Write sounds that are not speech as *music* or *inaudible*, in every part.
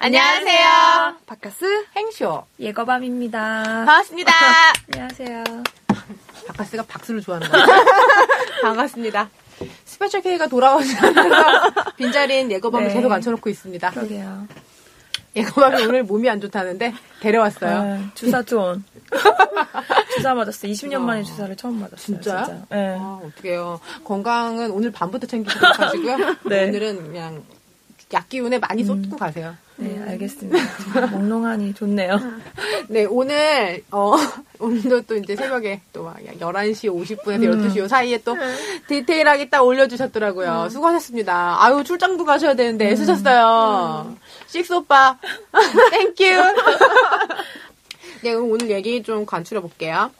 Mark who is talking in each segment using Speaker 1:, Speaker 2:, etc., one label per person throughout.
Speaker 1: 안녕하세요.
Speaker 2: 바카스
Speaker 1: 행쇼.
Speaker 3: 예거밤입니다.
Speaker 1: 반갑습니다. *laughs*
Speaker 3: 안녕하세요.
Speaker 1: 바카스가 박수를 좋아하는 *laughs* 거예요. 반갑습니다. 스페셜 K가 돌아오지 않아서 *laughs* 빈자리인 예거밤을
Speaker 3: 네.
Speaker 1: 계속 앉혀놓고 있습니다.
Speaker 3: 그러게요.
Speaker 1: 예거밤이 오늘 몸이 안 좋다는데 데려왔어요.
Speaker 3: 아, 주사 좀. 주사 맞았어요. 20년 만에 주사를 처음 맞았어요.
Speaker 1: 진짜요?
Speaker 3: 진짜. 네.
Speaker 1: 아, 어떡해요. 건강은 오늘 밤부터 챙기도록 하시고요.
Speaker 3: 네.
Speaker 1: 오늘은 그냥 약 기운에 많이 쏟고 가세요.
Speaker 3: 네, 알겠습니다. 정말 몽롱하니 좋네요. *laughs*
Speaker 1: 네, 오늘, 어, *laughs* 오늘도 또 이제 새벽에 또 막 11시 50분에서 12시 요 사이에 또 디테일하게 딱 올려주셨더라고요. 수고하셨습니다. 아유, 출장도 가셔야 되는데 애쓰셨어요. 식스 오빠, *laughs* thank you. 네, 그럼 오늘 얘기 좀 간추려 볼게요.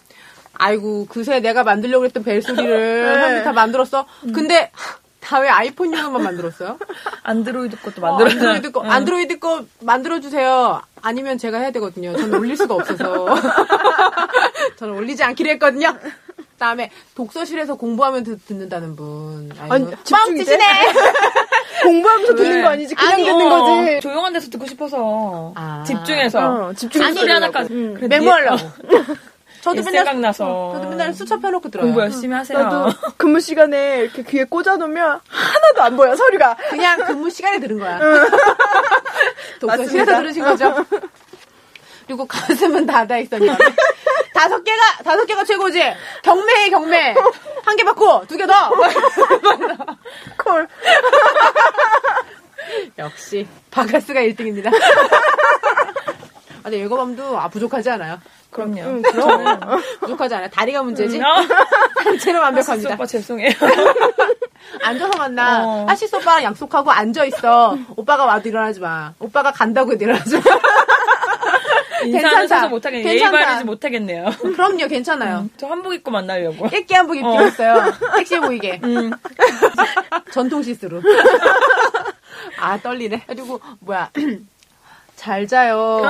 Speaker 1: 아이고, 그새 내가 만들려고 했던 벨소리를 사람들이 다 만들었어. 근데, 다 왜 아이폰용으로만 만들었어요? *laughs*
Speaker 3: 안드로이드 것도
Speaker 1: 어,
Speaker 3: 만들었어요.
Speaker 1: 안드로이드 거, 안드로이드 거 만들어주세요. 아니면 제가 해야 되거든요. 저는 올릴 수가 없어서. *laughs* 저는 올리지 않기로 했거든요. 다음에 독서실에서 공부하면 듣, 듣는다는 분.
Speaker 2: 아니, 집중이지?
Speaker 1: 뻥치시네! *laughs*
Speaker 2: 공부하면서 듣는
Speaker 1: 왜?
Speaker 2: 거 아니지 그냥
Speaker 1: 아니,
Speaker 2: 듣는
Speaker 3: 어,
Speaker 2: 거지.
Speaker 3: 조용한 데서 듣고 싶어서.
Speaker 1: 아.
Speaker 3: 집중해서.
Speaker 2: 어, 집중해서
Speaker 3: 소리
Speaker 2: 들으려고.
Speaker 3: 하나까지.
Speaker 2: 음.
Speaker 3: 그래,
Speaker 1: 메모하려고. 저도
Speaker 3: 옛
Speaker 1: 맨날,
Speaker 3: 생각나서.
Speaker 1: 저도 맨날 수첩 펴놓고 들어요.
Speaker 3: 공부 열심히 하세요.
Speaker 2: 나도 근무 시간에 이렇게 귀에 꽂아놓으면 하나도 안 보여 서류가.
Speaker 1: 그냥 근무 시간에 들은 거야. 독서실에서. 들으신 거죠? 그리고 가슴은 닫아 있었냐. 다섯 개가, 다섯 개가 최고지. 경매해, 경매. 한 개 받고, 두 개 더.
Speaker 2: 콜.
Speaker 1: 역시 바카스가 1등입니다. 아, 근데 예거밤도 아 부족하지 않아요.
Speaker 3: 그럼요.
Speaker 2: 응, *laughs* 그럼.
Speaker 1: 부족하지 않아요. 다리가 문제지.
Speaker 3: 음, 어? *laughs*
Speaker 1: 전체는 완벽합니다.
Speaker 3: 오빠 죄송해요. *laughs*
Speaker 1: 앉아서 만나.
Speaker 3: 어.
Speaker 1: 하시스 오빠랑 약속하고 앉아 있어. 오빠가 와도 일어나지 마. 오빠가 간다고 해도 일어나지 마. 괜찮다.
Speaker 3: 못하겠네요. 예의. 바르지 못하겠네요.
Speaker 1: 그럼요, 괜찮아요.
Speaker 3: 저 한복 입고 만나려고.
Speaker 1: 깨끼 한복 입기로 했어요. 섹시해 보이게.
Speaker 3: 음.
Speaker 1: 전통 시스루. 아, 떨리네. 그리고, 뭐야. *clears throat* 잘 자요.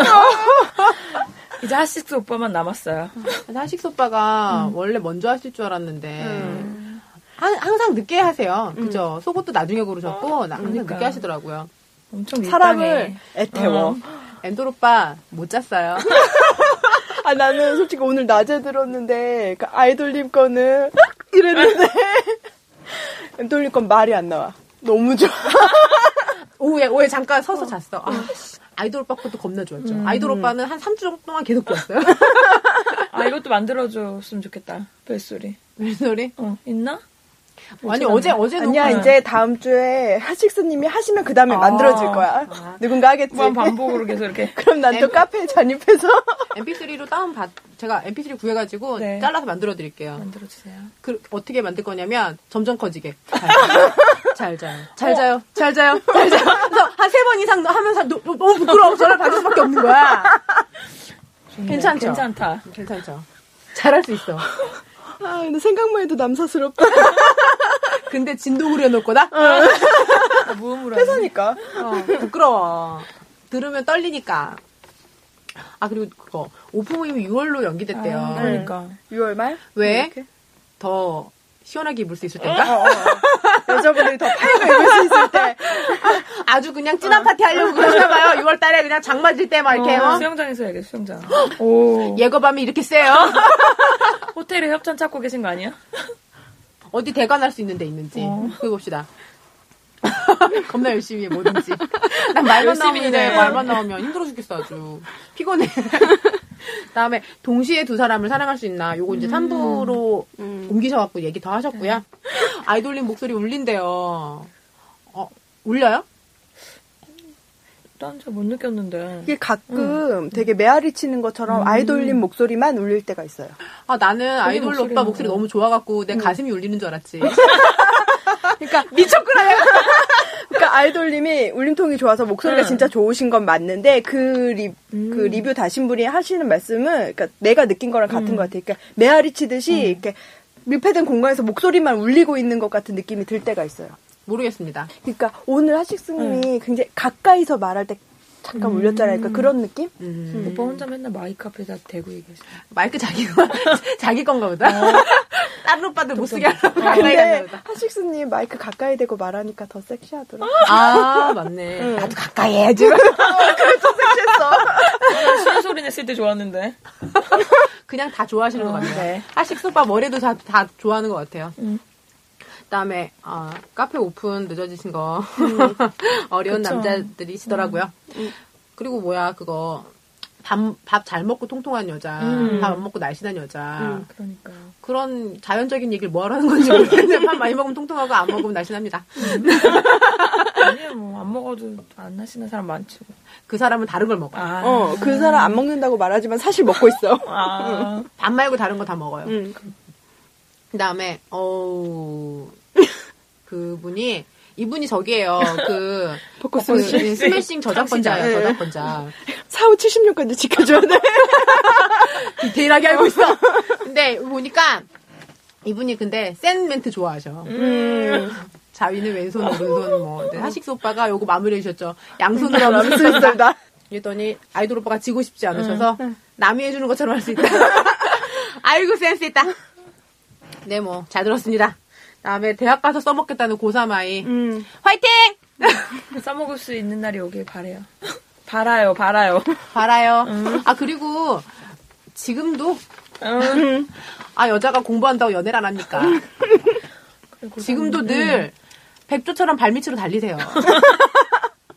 Speaker 3: 이제 하시스 오빠만 남았어요.
Speaker 1: 하식스 오빠가 원래 먼저 하실 줄 알았는데 한- 항상 늦게 하세요. 그죠? 속옷도 나중에 고르셨고 나- 항상
Speaker 3: 그러니까.
Speaker 1: 늦게 하시더라고요.
Speaker 3: 엄청.
Speaker 2: 사람을 애태워.
Speaker 3: 어.
Speaker 1: 엔돌 오빠 못 잤어요. *laughs*
Speaker 2: 아 나는 솔직히 오늘 낮에 들었는데 그 아이돌님 거는 *laughs* 이랬는데 *laughs* 돌림 건 말이 안 나와. 너무 좋아.
Speaker 1: 오후에 오후에 잠깐 서서 잤어. 아, 아이돌 오빠 것도 겁나 좋았죠. 아이돌 오빠는 한 3주 정도 동안 계속 좋았어요. *laughs*
Speaker 3: 아, 이것도 만들어줬으면 좋겠다. 벨소리.
Speaker 1: 무슨 소리?
Speaker 3: 어, 있나?
Speaker 1: 아니 어제 어제
Speaker 2: 아니야 이제 다음 주에 하식스님이 하시면 그 다음에
Speaker 3: 아.
Speaker 2: 만들어질 거야. 누군가 하겠지.
Speaker 3: 반복으로 계속 이렇게. *laughs*
Speaker 2: 그럼 난또
Speaker 1: 엠-
Speaker 2: 카페에 전입해서 *laughs*
Speaker 1: MP3로 다운 받 제가 MP3 구해가지고
Speaker 3: 네.
Speaker 1: 잘라서 만들어 드릴게요.
Speaker 3: 만들어 주세요.
Speaker 1: 그, 어떻게 만들 거냐면 점점 커지게. *laughs* 잘 자요. 잘 자요. 잘 자요. 잘 자요. 한 세 번 이상 하면서 너, 너무 부끄러워. 전화를 받을 수밖에 없는 거야.
Speaker 3: 좋네.
Speaker 1: 괜찮죠?
Speaker 3: 괜찮다.
Speaker 1: 괜찮죠. 잘할 수 있어.
Speaker 2: 아 근데 생각만 해도 남사스럽다.
Speaker 1: 근데 진동으로 해놓을 거다?
Speaker 3: 아, *laughs* 무음으로.
Speaker 2: 회사니까.
Speaker 1: 어, 부끄러워. 들으면 떨리니까. 아, 그리고 그거. 오프모임이 6월로 연기됐대요.
Speaker 3: 아, 그러니까.
Speaker 2: 6월 말?
Speaker 1: 왜?
Speaker 2: 이렇게?
Speaker 1: 더 시원하게 입을 수 있을 텐가?
Speaker 2: 어, 어, 어. 여자분들이 더 파이가 입을 수 있을 때. *laughs*
Speaker 1: 아 주 그냥 찐한 파티 하려고 그러시나봐요. 6월 달에 그냥 장 맞을 때막 이렇게,
Speaker 3: 어,
Speaker 1: 어?
Speaker 3: 수영장에서 해야겠어, 수영장. *laughs* 오.
Speaker 1: 예거밤이 이렇게 세요?
Speaker 3: 호텔에 협찬 찾고 계신 거 아니야?
Speaker 1: 어디 대관할 수 있는 데 있는지
Speaker 3: 어.
Speaker 1: 그거 봅시다. *laughs* 겁나 열심히 해 뭐든지. *laughs* 난 말만 나오면 돼.
Speaker 3: 해.
Speaker 1: 말만 나오면 힘들어 죽겠어 아주. 피곤해. *laughs* 다음에 동시에 두 사람을 사랑할 수 있나? 요거 이제 3부로 옮기셔갖고 얘기 더 하셨고요. 아이돌님 목소리 울린대요. 어 울려요?
Speaker 3: 난잘못 느꼈는데.
Speaker 2: 이게 가끔 되게 메아리 치는 것처럼 아이돌님 목소리만 울릴 때가 있어요.
Speaker 1: 아 나는 아이돌
Speaker 3: 목소리
Speaker 1: 오빠. 목소리 너무 좋아갖고 내 가슴이 울리는 줄 알았지. *laughs* 그러니까 미쳤구나.
Speaker 2: 그러니까 아이돌님이 울림통이 좋아서 목소리가
Speaker 3: 응.
Speaker 2: 진짜 좋으신 건 맞는데 그, 리, 그 리뷰 다신 분이 하시는 말씀은 그러니까 내가 느낀 거랑 같은 것 같아요. 그러니까 메아리 치듯이 이렇게 밀폐된 공간에서 목소리만 울리고 있는 것 같은 느낌이 들 때가 있어요.
Speaker 1: 모르겠습니다.
Speaker 2: 그러니까 오늘 하식스님이 굉장히 가까이서 말할 때 잠깐 울렸잖아요. 그러니까 그런 느낌?
Speaker 1: 음.
Speaker 3: 오빠 혼자 맨날 마이크 앞에다 대고 얘기했어.
Speaker 1: 마이크 자기 거 *laughs* 자기 건가 보다. *laughs* 다른 오빠들 못 쓰게 하려고 가까이
Speaker 2: 근데. 하식스님 마이크 가까이 대고 말하니까 더 섹시하더라.
Speaker 1: 아, 맞네. 나도 가까이 해야지. *laughs*
Speaker 3: 쉬는 소리 냈을 때 좋았는데.
Speaker 1: 그냥 다 좋아하시는 것 같네요.
Speaker 3: 네.
Speaker 1: 하식스 오빠 머리도 다, 다 좋아하는 것 같아요.
Speaker 3: 음.
Speaker 1: 그다음에 아, 카페 오픈 늦어지신 거 *laughs* 어려운
Speaker 3: 그쵸.
Speaker 1: 남자들이시더라고요. 그리고 뭐야 그거 밥잘 먹고 통통한 여자,
Speaker 3: 음.
Speaker 1: 밥안 먹고 날씬한 여자
Speaker 3: 그러니까요.
Speaker 1: 그런 자연적인 얘기를 뭐하러 하는 건지 모르겠는데 밥 많이 먹으면 통통하고 안 먹으면 날씬합니다.
Speaker 3: 아니요, 뭐, 안 먹어도 안 나시는 사람 많죠.
Speaker 1: 그 사람은 다른 걸 먹어. 요
Speaker 3: 아.
Speaker 2: 어, 그 사람 안 먹는다고 말하지만 사실 먹고 있어. *laughs*
Speaker 3: 아.
Speaker 1: 밥 말고 다른 거 다 먹어요.
Speaker 2: 응.
Speaker 1: 그다음에 어우 그분이 이분이 저기예요. 그 *laughs*
Speaker 2: 벚꽃
Speaker 1: 그
Speaker 2: 스매싱.
Speaker 1: 스매싱 저작권자예요.
Speaker 2: 네.
Speaker 1: 저작권자.
Speaker 2: 4, 5, 76까지 지켜줘야 돼. *laughs*
Speaker 1: 디테일하게 알고 있어. 근데 보니까 이분이 근데 센 멘트 좋아하셔.
Speaker 2: 음.
Speaker 1: 자위는 왼손 오른손 뭐 근데 하식스 오빠가 요거 마무리해 주셨죠. 양손으로 하면
Speaker 2: 쓸
Speaker 1: 쓸쓸다.
Speaker 2: 다
Speaker 1: 이랬더니 아이돌 오빠가 지고 싶지 않으셔서 남이 해주는 것처럼 할 수 있다. *laughs* 아이고 센스 있다. 네 뭐 잘 들었습니다. 다음에 대학 가서 써먹겠다는 고3 아이
Speaker 2: 음.
Speaker 1: 화이팅! *laughs*
Speaker 3: 써먹을 수 있는 날이 오길 바래요. *laughs* 바라요, 바라요.
Speaker 1: 바라요. 아 그리고 지금도
Speaker 3: 음. *laughs*
Speaker 1: 아 여자가 공부한다고 연애를 안 합니까? 지금도 늘 백조처럼 발밑으로 달리세요.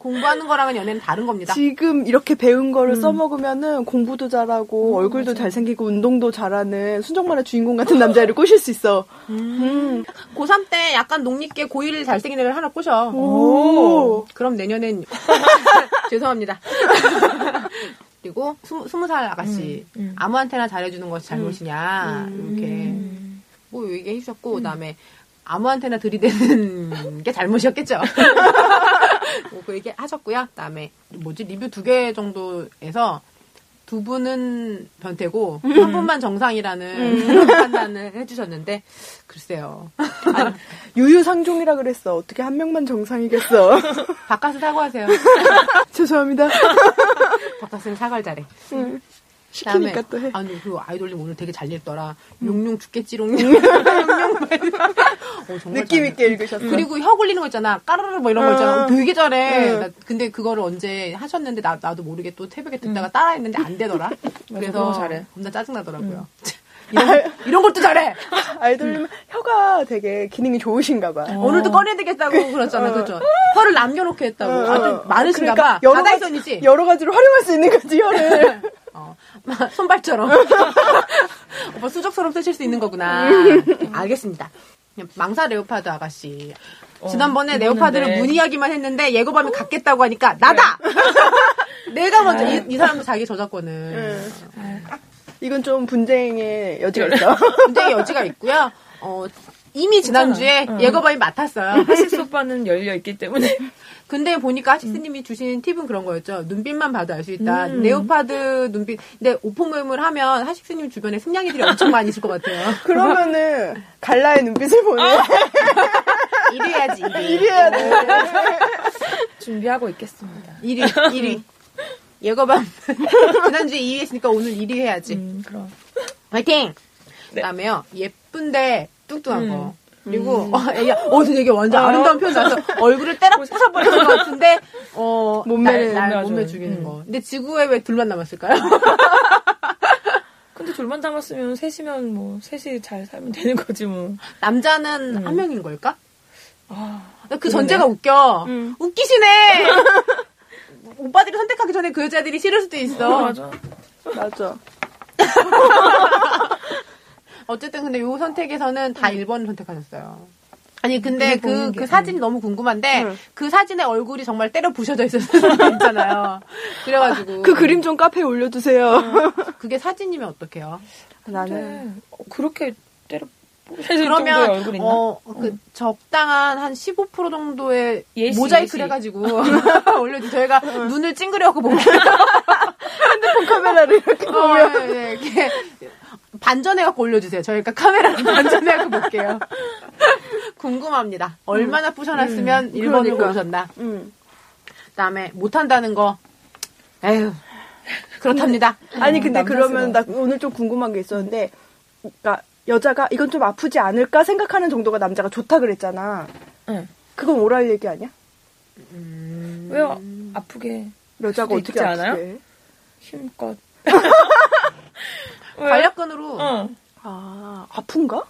Speaker 1: 공부하는 거랑은 연애는 다른 겁니다.
Speaker 2: 지금 이렇게 배운 거를 써먹으면은 공부도 잘하고 얼굴도 잘생기고 운동도 잘하는 순정만화 주인공 같은 남자를 꼬실 수 있어. 음.
Speaker 1: 고3 때 약간 녹립게 고1 잘생긴 애를 하나 꼬셔.
Speaker 2: 오.
Speaker 1: 그럼 내년엔 *laughs* 죄송합니다. *laughs* 그리고 스무, 스무 살 아가씨
Speaker 3: 음, 음.
Speaker 1: 아무한테나 잘해주는 것이 잘못이냐 이렇게 뭐 얘기해 주셨고 그다음에 아무한테나 들이대는 게 잘못이었겠죠. *laughs* 뭐 그 얘기 하셨고요. 그다음에 뭐지 리뷰 두 개 정도에서 두 분은 변태고 한 분만 정상이라는 판단을 해주셨는데 글쎄요.
Speaker 2: 유유상종이라 그랬어. 어떻게 한 명만 정상이겠어.
Speaker 1: 바깥을 사과하세요. *laughs*
Speaker 2: 죄송합니다.
Speaker 1: 바깥을 사과를 잘해.
Speaker 2: 음. 시키니까 또 해. 음.
Speaker 1: 아니 그 아이돌님 오늘 되게 잘 읽더라. 용용 죽겠지롱. *laughs* 용용 어, 정말
Speaker 2: 느낌. 있게 읽으셨어.
Speaker 1: 그리고 혀 굴리는 거 있잖아. 까르르 뭐 이런 거
Speaker 2: 어.
Speaker 1: 있잖아. 되게 잘해.
Speaker 2: 응.
Speaker 1: 나 근데 그거를 언제 하셨는데 나, 나도 모르게 또 새벽에 듣다가 따라했는데 안 되더라. *laughs* 그래서
Speaker 3: 거 잘해.
Speaker 1: 겁나 짜증나더라고요. 이런, 이런 것도 잘해. *laughs*
Speaker 2: 아이돌님 혀가 되게 기능이 좋으신가 봐.
Speaker 1: 오늘도 꺼내야 되겠다고 그랬잖아.
Speaker 2: 어.
Speaker 1: 그렇죠. 혀를 남겨놓게 했다고. 아주 많으신가 봐.
Speaker 2: 그러니까 여러
Speaker 1: 바다이선이지.
Speaker 2: 가지, 여러 가지로 활용할 수 있는 거지, 혀를.
Speaker 1: 어, *laughs* 손발처럼. *laughs* 오빠 수족처럼 쓰실 수 있는 거구나. 알겠습니다. 망사 leopard 아가씨. 지난번에
Speaker 3: 이거는
Speaker 1: leopard를
Speaker 3: 네.
Speaker 1: 문의하기만 했는데 예거밤이 갖겠다고 하니까 나다! *laughs* 내가 먼저 이, 이 사람도 자기 저작권을
Speaker 2: 이건 좀 분쟁의 여지가 있어.
Speaker 1: 굉장히 여지가 있고요. 어, 이미 지난주에.
Speaker 3: 응.
Speaker 1: 예거밤이 맡았어요.
Speaker 3: 핫식스 오빠는 열려 있기 때문에. *laughs*
Speaker 1: 근데 보니까 핫식스님이 주신 팁은 그런 거였죠. 눈빛만 봐도 알 수 있다.
Speaker 3: 음.
Speaker 1: leopard 눈빛. 근데 오프 모임을 하면 핫식스님 주변에 승냥이들이 엄청 많이 있을 것 같아요. *laughs*
Speaker 2: 그러면은, 갈라의 눈빛을.
Speaker 1: 이래야지, 이래.
Speaker 2: 이래야 돼.
Speaker 3: 준비하고 있겠습니다.
Speaker 1: 1위, 1위. 예거밤. 지난주에 2위 했으니까 오늘 1위 해야지.
Speaker 3: 음, 그럼.
Speaker 1: 화이팅!
Speaker 3: 네.
Speaker 1: 그 다음에요. 예쁜데 뚱뚱한
Speaker 3: 음.
Speaker 1: 거. 그리고, *laughs* 어, 애기, 어, 되게 완전 아름다운 표현 나서 얼굴을 때려 부숴버리는 것 같은데, 어,
Speaker 2: 몸매를
Speaker 1: 날, 날
Speaker 3: 몸매.
Speaker 1: 죽이는
Speaker 3: 음.
Speaker 1: 거. 근데 지구에 왜 둘만 남았을까요? *laughs*
Speaker 3: 근데 둘만 담았으면 셋이면 뭐, 셋이 잘 살면 되는 거지 뭐.
Speaker 1: 남자는
Speaker 3: 음.
Speaker 1: 한 명인 걸까?
Speaker 3: 아,
Speaker 1: 그
Speaker 3: 그러네.
Speaker 1: 전제가 웃겨.
Speaker 2: 음.
Speaker 1: 웃기시네! *laughs* 오빠들이 선택하기 전에 그 여자들이 싫을 수도 있어.
Speaker 3: 어, 맞아.
Speaker 2: 맞아.
Speaker 1: 어쨌든 근데 요 선택에서는 다 1번 선택하셨어요. 아니 근데 그,
Speaker 3: 게,
Speaker 1: 그 사진이 너무 궁금한데
Speaker 2: 응.
Speaker 1: 그 사진의 얼굴이 정말 때려 부셔져 있었어요. *laughs* 있잖아요. 그래가지고
Speaker 2: 그 그림 좀 카페에 올려주세요. *laughs*
Speaker 1: 그게 사진이면 어떡해요?
Speaker 2: 나는.
Speaker 3: 네. 어, 그렇게 때려
Speaker 1: 그러면
Speaker 3: 얼굴 있나?
Speaker 1: 어, 그 적당한 한 15% 정도의
Speaker 3: 예시,
Speaker 1: 모자이크
Speaker 3: 예시.
Speaker 1: 해가지고 *laughs* 올려주. 저희가 눈을 찡그려갖고 보면
Speaker 2: 핸드폰 카메라를 이렇게
Speaker 1: 어,
Speaker 2: 보면.
Speaker 1: 네, 네, 이렇게 반전해갖고 올려주세요. 저희가 카메라를 *laughs* 반전해갖고 볼게요. *laughs* 궁금합니다. 얼마나 부셔놨으면 1번을
Speaker 2: 그러니까.
Speaker 1: 고르셨나.
Speaker 2: 음.
Speaker 1: 그다음에 못한다는 거. 에휴. 그렇답니다.
Speaker 2: 아니 근데. 그러면 나 오늘 좀 궁금한 게 있었는데, 그러니까 여자가 이건 좀 아프지 않을까 생각하는 정도가 남자가 좋다 그랬잖아.
Speaker 3: 응.
Speaker 2: 그건 오랄 얘기 아니야?
Speaker 3: 왜요? 아프게
Speaker 2: 여자가 어떻게
Speaker 3: 않아요? 힘껏. *laughs* 왜?
Speaker 1: 관략근으로
Speaker 3: 어.
Speaker 2: 아 아픈가?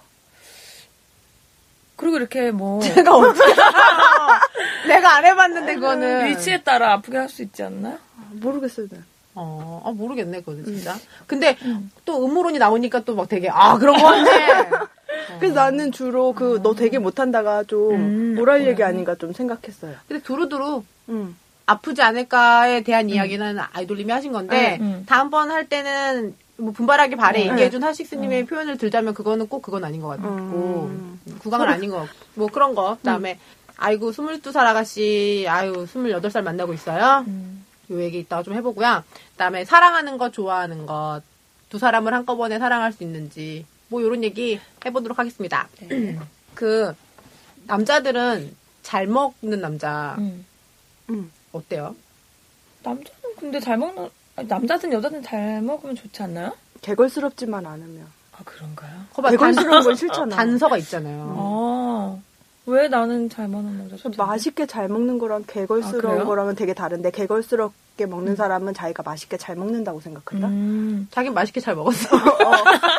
Speaker 3: 그리고 이렇게 뭐 *laughs*
Speaker 1: 내가 어떻게 *laughs* 내가 안 해봤는데 그거는
Speaker 3: 위치에 따라 아프게 할 수 있지 않나요?
Speaker 2: 모르겠어요. 난.
Speaker 1: 어, 아, 모르겠네, 그거는 진짜. 근데 또 음모론이 나오니까 또 막 되게, 아, 그런 거 같네. *laughs*
Speaker 2: 그래서 나는 주로 그너 되게 못한다가 좀
Speaker 3: 음,
Speaker 2: 오랄 얘기 아닌가 좀 생각했어요.
Speaker 1: 근데 두루두루
Speaker 2: 음.
Speaker 1: 아프지 않을까에 대한 이야기는 아이돌님이 하신 건데,
Speaker 3: 음.
Speaker 1: 다음번 할 때는 뭐 분발하기 바래
Speaker 2: 음.
Speaker 1: 얘기해준 하식스님의 표현을 들자면 그거는 꼭 그건 아닌 것 같고,
Speaker 2: 음.
Speaker 1: 구강은 아닌 것 같고, 뭐 그런 거. 그 다음에, 아이고, 22살 아가씨, 아유, 28살 만나고 있어요.
Speaker 3: 음.
Speaker 1: 요 얘기 이따가 좀 해보고요. 그다음에 사랑하는 것, 좋아하는 것, 두 사람을 한꺼번에 사랑할 수 있는지 뭐 이런 얘기 해보도록 하겠습니다.
Speaker 3: 네. *clears throat*
Speaker 1: 그 남자들은 잘 먹는 남자
Speaker 3: 음.
Speaker 2: 음.
Speaker 1: 어때요?
Speaker 3: 남자는 근데 잘 먹는 남자든 여자든 잘 먹으면 좋지 않나요?
Speaker 2: 개걸스럽지만 않으면.
Speaker 3: 아 그런가요?
Speaker 1: 거봐
Speaker 2: 개걸스러운 건 싫잖아. *laughs*
Speaker 1: 단서가 있잖아요.
Speaker 3: 아, 왜 나는 잘 먹는 남자 좋지?
Speaker 2: 맛있게 잘 먹는 거랑
Speaker 3: 아,
Speaker 2: 개걸스러운
Speaker 3: 그래요?
Speaker 2: 거랑은 되게 다른데 개걸스럽게 먹는 사람은 자기가 맛있게 잘 먹는다고 생각한다.
Speaker 3: 음.
Speaker 1: 자긴 맛있게 잘 먹었어.
Speaker 2: 어,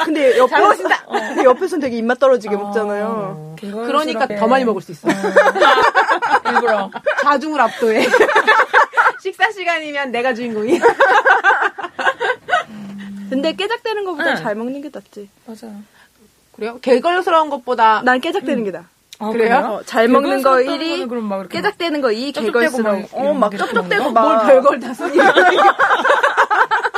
Speaker 2: 근데 옆에 *laughs*
Speaker 1: 잘 먹었습니다. *laughs*
Speaker 2: 근데 옆에서는 되게 입맛 떨어지게
Speaker 3: 아.
Speaker 2: 먹잖아요.
Speaker 3: 개걸스럽게.
Speaker 1: 그러니까 더 많이 먹을 수 있어.
Speaker 3: 일부러.
Speaker 1: 자중을 압도해. 식사 시간이면 내가 주인공이야.
Speaker 2: 근데 깨작대는 것보다
Speaker 3: 응.
Speaker 2: 잘 먹는 게 낫지.
Speaker 3: 맞아요.
Speaker 1: 그래요? 개걸스러운 것보다
Speaker 2: 난 깨작대는 게 나아.
Speaker 3: 아,
Speaker 1: 그래요?
Speaker 2: 어, 잘 먹는 거
Speaker 3: 개걸스럽다는
Speaker 2: 1위,
Speaker 3: 거는 그럼 막 이렇게
Speaker 2: 깨작대는 거 2위,
Speaker 3: 쩝쩝대고
Speaker 2: 개걸스러운
Speaker 3: 막
Speaker 2: 거. 어,
Speaker 3: 막게
Speaker 2: 쩝쩝대고 막.
Speaker 1: 뭘 별걸 다 쓰니. *laughs*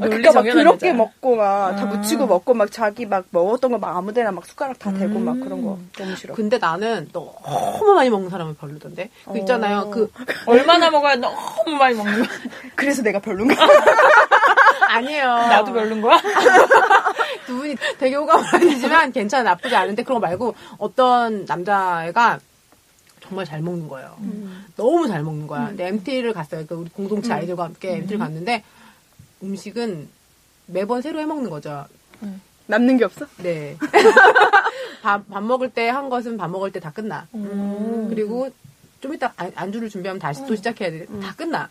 Speaker 3: 논리
Speaker 2: 그러니까 막 그렇게. 먹고 막다
Speaker 3: 아.
Speaker 2: 묻히고 먹고 막 자기 막 먹었던 거 막 아무데나 막 숟가락 다 대고 막
Speaker 3: 음.
Speaker 2: 그런 거 너무 싫어.
Speaker 1: 근데 나는 너무 많이 먹는 사람은 별로던데. 그 있잖아요.
Speaker 2: 어.
Speaker 1: 그 *laughs*
Speaker 3: 얼마나 먹어야 너무 많이 먹는 거야? *laughs*
Speaker 2: 그래서 내가 별론가? *laughs*
Speaker 1: 아니에요.
Speaker 3: 나도 별론 거야?
Speaker 1: 두 분이 되게 호감을 아니지만 괜찮아 나쁘지 않은데 그런 거 말고 어떤 남자애가 정말 잘 먹는 거예요. 너무 잘 먹는 거야. 근데 MT를 갔어요. 그 우리 공동체 아이들과 함께 MT를 갔는데 음식은 매번 새로 해 먹는 거죠.
Speaker 2: 남는 게 없어?
Speaker 1: 네. *laughs* 밥, 밥 먹을 때 한 것은 밥 먹을 때 다 끝나.
Speaker 3: 음.
Speaker 1: 그리고 좀 이따 안- 안주를 준비하면 다시 또 시작해야 돼. 다 끝나.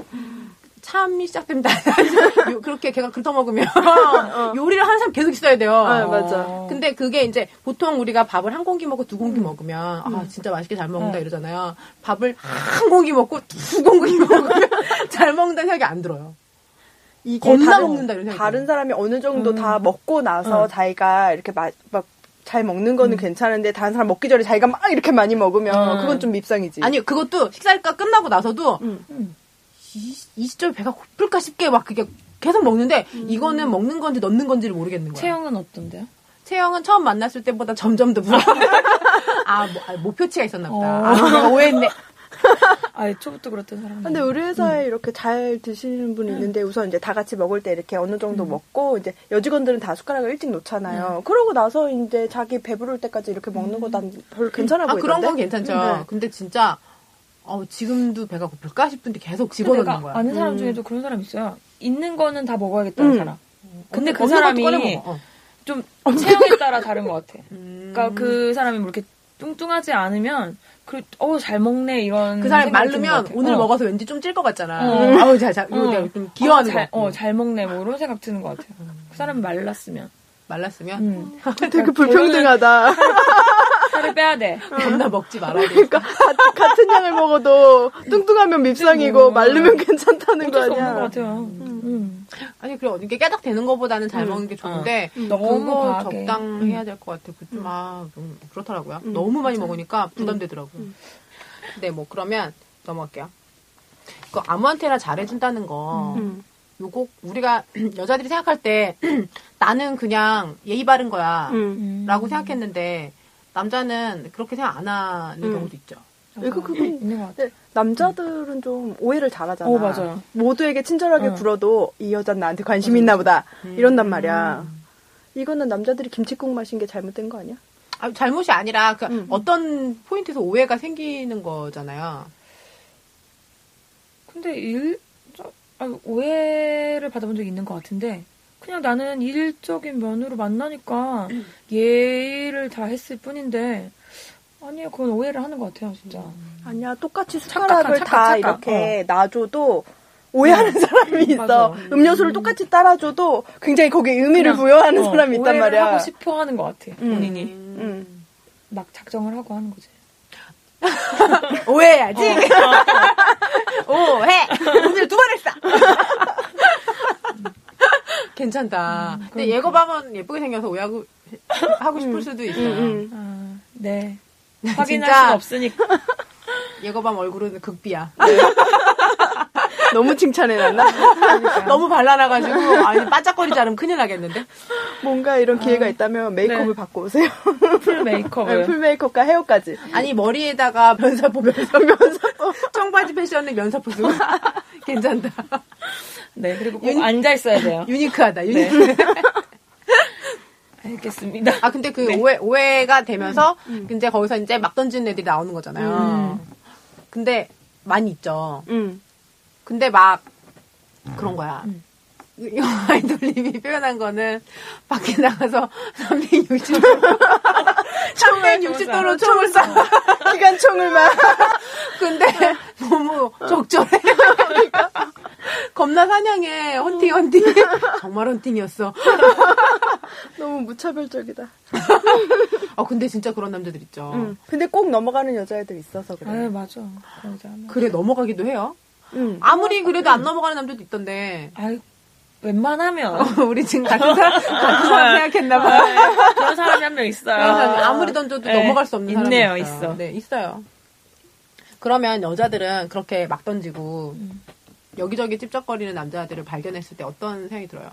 Speaker 1: 참이 시작됩니다. *laughs* 요- 그렇게 걔가 긁어 먹으면 *laughs* 요리를 하는 사람 계속 있어야 돼요.
Speaker 2: 아, 맞아.
Speaker 3: 어.
Speaker 1: 근데 그게 이제 보통 우리가 밥을 한 공기 먹고 두 공기 먹으면 아 진짜 맛있게 잘 먹는다
Speaker 3: 어.
Speaker 1: 이러잖아요. 밥을 한 공기 먹고 두 공기 먹으면 잘 먹는다는 생각이 안 들어요.
Speaker 2: 이게
Speaker 1: 겁나
Speaker 2: 다른,
Speaker 1: 먹는다 이런 생각이
Speaker 2: 다른. 사람이 어느 정도 다 먹고 나서
Speaker 3: 응.
Speaker 2: 자기가 이렇게 막, 막잘 먹는 거는 괜찮은데 다른 사람 먹기 전에 자기가 막 이렇게 많이 먹으면
Speaker 3: 응.
Speaker 2: 그건 좀 밉상이지.
Speaker 1: 아니 그것도 식사가 끝나고 나서도
Speaker 2: 응.
Speaker 3: 음.
Speaker 1: 이, 이 시점에 배가 고플까 싶게 막 그게 계속 먹는데 이거는 먹는 건지 넣는 건지를 모르겠는 거야.
Speaker 3: 체형은 어떤데요?
Speaker 1: 채영은 처음 만났을 때보다 점점 더 불어. *laughs* 아, 뭐, 아, 목표치가 있었나 보다.
Speaker 3: 어.
Speaker 1: 아, 오해했네.
Speaker 3: 아, 애초부터 그랬던 사람.
Speaker 2: 근데 우리 회사에 이렇게 잘 드시는 분이 있는데 우선 이제 다 같이 먹을 때 이렇게 어느 정도 먹고 이제 여직원들은 다 숟가락을 일찍 놓잖아요. 그러고 나서 이제 자기 배부를 때까지 이렇게 먹는 거 난 별로 괜찮아
Speaker 1: 아,
Speaker 2: 보이던데.
Speaker 1: 그런 건 괜찮죠.
Speaker 2: 네.
Speaker 1: 근데 진짜, 어, 지금도 배가 고플까 싶은데 계속 집어넣는 거야.
Speaker 3: 아는 사람
Speaker 2: 음.
Speaker 3: 중에도 그런 사람 있어요. 있는 거는 다 먹어야겠다는
Speaker 2: 음.
Speaker 3: 사람. 근데 그 사람이.
Speaker 1: 어.
Speaker 3: 좀 체형에 따라 다른 것 같아.
Speaker 1: 음.
Speaker 3: 그러니까 그 사람이 뭐 이렇게 뚱뚱하지 않으면 그, 어, 잘 먹네, 이런.
Speaker 1: 그 사람이
Speaker 3: 같아.
Speaker 1: 오늘
Speaker 3: 어.
Speaker 1: 먹어서 왠지 좀 찔 것 같잖아.
Speaker 3: 어.
Speaker 1: 아우, 잘, 잘, 이거
Speaker 3: 어.
Speaker 1: 좀 귀여워하는
Speaker 3: 어, 잘,
Speaker 1: 거.
Speaker 3: 어, 잘 먹네, 뭐 이런 생각 드는 것 같아요. 그 사람이 말랐으면.
Speaker 1: 말랐으면
Speaker 3: 음. *laughs*
Speaker 2: 되게 불평등하다.
Speaker 3: 살을 빼야 돼.
Speaker 1: 겁나 먹지 말아야 돼.
Speaker 2: 그러니까 같- 같은 양을 먹어도 뚱뚱하면 밉상이고
Speaker 3: 뭐.
Speaker 2: 말르면 괜찮다는 거
Speaker 3: 없는 것
Speaker 2: 아니야.
Speaker 3: 같아요. 음.
Speaker 1: 아니, 그래, 어디 깨작 되는 것보다는 잘 먹는 게 좋은데,
Speaker 3: 어. 너무
Speaker 1: 그거
Speaker 3: 과하게.
Speaker 1: 적당해야 될 것 같아. 그 좀, 아, 좀 그렇더라고요. 너무 많이 먹으니까 부담되더라고요. 네, 뭐, 그러면 넘어갈게요. 그 아무한테나 잘해준다는 거,
Speaker 2: 음.
Speaker 1: 요거, 우리가 *clears throat* 여자들이 생각할 때, *clears throat* 나는 그냥 예의 바른 거야.
Speaker 2: 음.
Speaker 3: 음.
Speaker 1: 라고 생각했는데, 남자는 그렇게 생각 안 하는
Speaker 2: 음.
Speaker 1: 경우도 있죠.
Speaker 2: 이거 그건
Speaker 3: 있는 것 같아.
Speaker 2: 근데 남자들은 좀 오해를 잘하잖아.
Speaker 3: 어, 맞아요.
Speaker 2: 모두에게 친절하게
Speaker 3: 응.
Speaker 2: 굴어도 이 여자는 나한테 관심 있나 보다. 이런단 말이야. 이거는 남자들이 김치국 마신 게 잘못된 거 아니야?
Speaker 1: 아, 잘못이 아니라, 그
Speaker 2: 음.
Speaker 1: 어떤 포인트에서 오해가 생기는 거잖아요.
Speaker 3: 근데 일, 저, 아, 오해를 받아본 적이 있는 것 같은데, 그냥 나는 일적인 면으로 만나니까 예의를 다 했을 뿐인데 아니요 그건 오해를 하는 것 같아요 진짜.
Speaker 2: 아니야 똑같이
Speaker 3: 착각한,
Speaker 2: 숟가락을
Speaker 3: 착각,
Speaker 2: 다
Speaker 3: 착각.
Speaker 2: 이렇게 놔줘도 오해하는 사람이 있어.
Speaker 3: 맞아.
Speaker 2: 음료수를 똑같이 따라줘도 굉장히 거기에 의미를 부여하는
Speaker 3: 어,
Speaker 2: 사람이 있단
Speaker 3: 오해를
Speaker 2: 말이야.
Speaker 3: 하고 싶어 하는 것 같아 본인이
Speaker 2: 음.
Speaker 3: 막 작정을 하고 하는 거지. *laughs*
Speaker 1: 오해해야지. *laughs* 오해. *laughs* 오늘 두 번 했어. 괜찮다. 근데 예거밤은 예쁘게 생겨서 오해하고 하고 싶을 수도 있어요.
Speaker 2: 음,
Speaker 3: 아, 네. 확인할
Speaker 1: 진짜.
Speaker 3: 수는 없으니까. *laughs*
Speaker 1: 예거밤 얼굴은 극비야. *laughs*
Speaker 2: 너무 칭찬해놨나?
Speaker 1: 너무 발라놔가지고 아니 반짝거리지 않으면 큰일 나겠는데.
Speaker 2: 뭔가 이런 기회가 있다면 메이크업을
Speaker 3: 네.
Speaker 2: 받고 오세요.
Speaker 3: full 메이크업을.
Speaker 2: full 메이크업과 헤어까지.
Speaker 1: 아니 머리에다가 면사포 면사 면사포 청바지 패션에 면사포 쓰고 *laughs* 괜찮다.
Speaker 3: 네, 그리고 꼭 앉아 있어야 돼요. *laughs*
Speaker 1: 유니크하다. 유니크. *laughs*
Speaker 3: 알겠습니다.
Speaker 1: 아 근데 그 오해 오해가 되면서 이제 거기서 이제 막 던지는 애들이 나오는 거잖아요. 근데 많이 있죠.
Speaker 2: 음.
Speaker 1: 근데 막 그런 거야. 이 아이돌님이 표현한 거는 밖에 나가서 360도 360도로 *laughs* 총을 쏴.
Speaker 2: 기관총을 막. *laughs*
Speaker 1: 근데 너무 적절해. 그러니까 겁나 사냥해. 헌팅 헌팅. 정말 헌팅이었어. *laughs*
Speaker 2: 너무 무차별적이다.
Speaker 1: 아 근데 진짜 그런 남자들 있죠.
Speaker 2: 음. 근데 꼭 넘어가는 여자애들 있어서 그래.
Speaker 3: 아유, 맞아.
Speaker 1: 그래 넘어가기도 해요.
Speaker 2: 음.
Speaker 1: 아무리 그래도 안 넘어가는 남자도 있던데.
Speaker 3: 아유, 웬만하면.
Speaker 1: 우리 지금 같은 사람, 같은 사람 생각했나봐.
Speaker 3: 그런 사람이 한 명 있어요.
Speaker 1: 아무리 던져도
Speaker 3: 네,
Speaker 1: 넘어갈 수 없는 사람이
Speaker 3: 있네요,
Speaker 1: 있어요.
Speaker 3: 있어.
Speaker 1: 네, 있어요. 그러면 여자들은 그렇게 막 던지고
Speaker 3: 음.
Speaker 1: 여기저기 찝쩍거리는 남자들을 발견했을 때 어떤 생각이 들어요?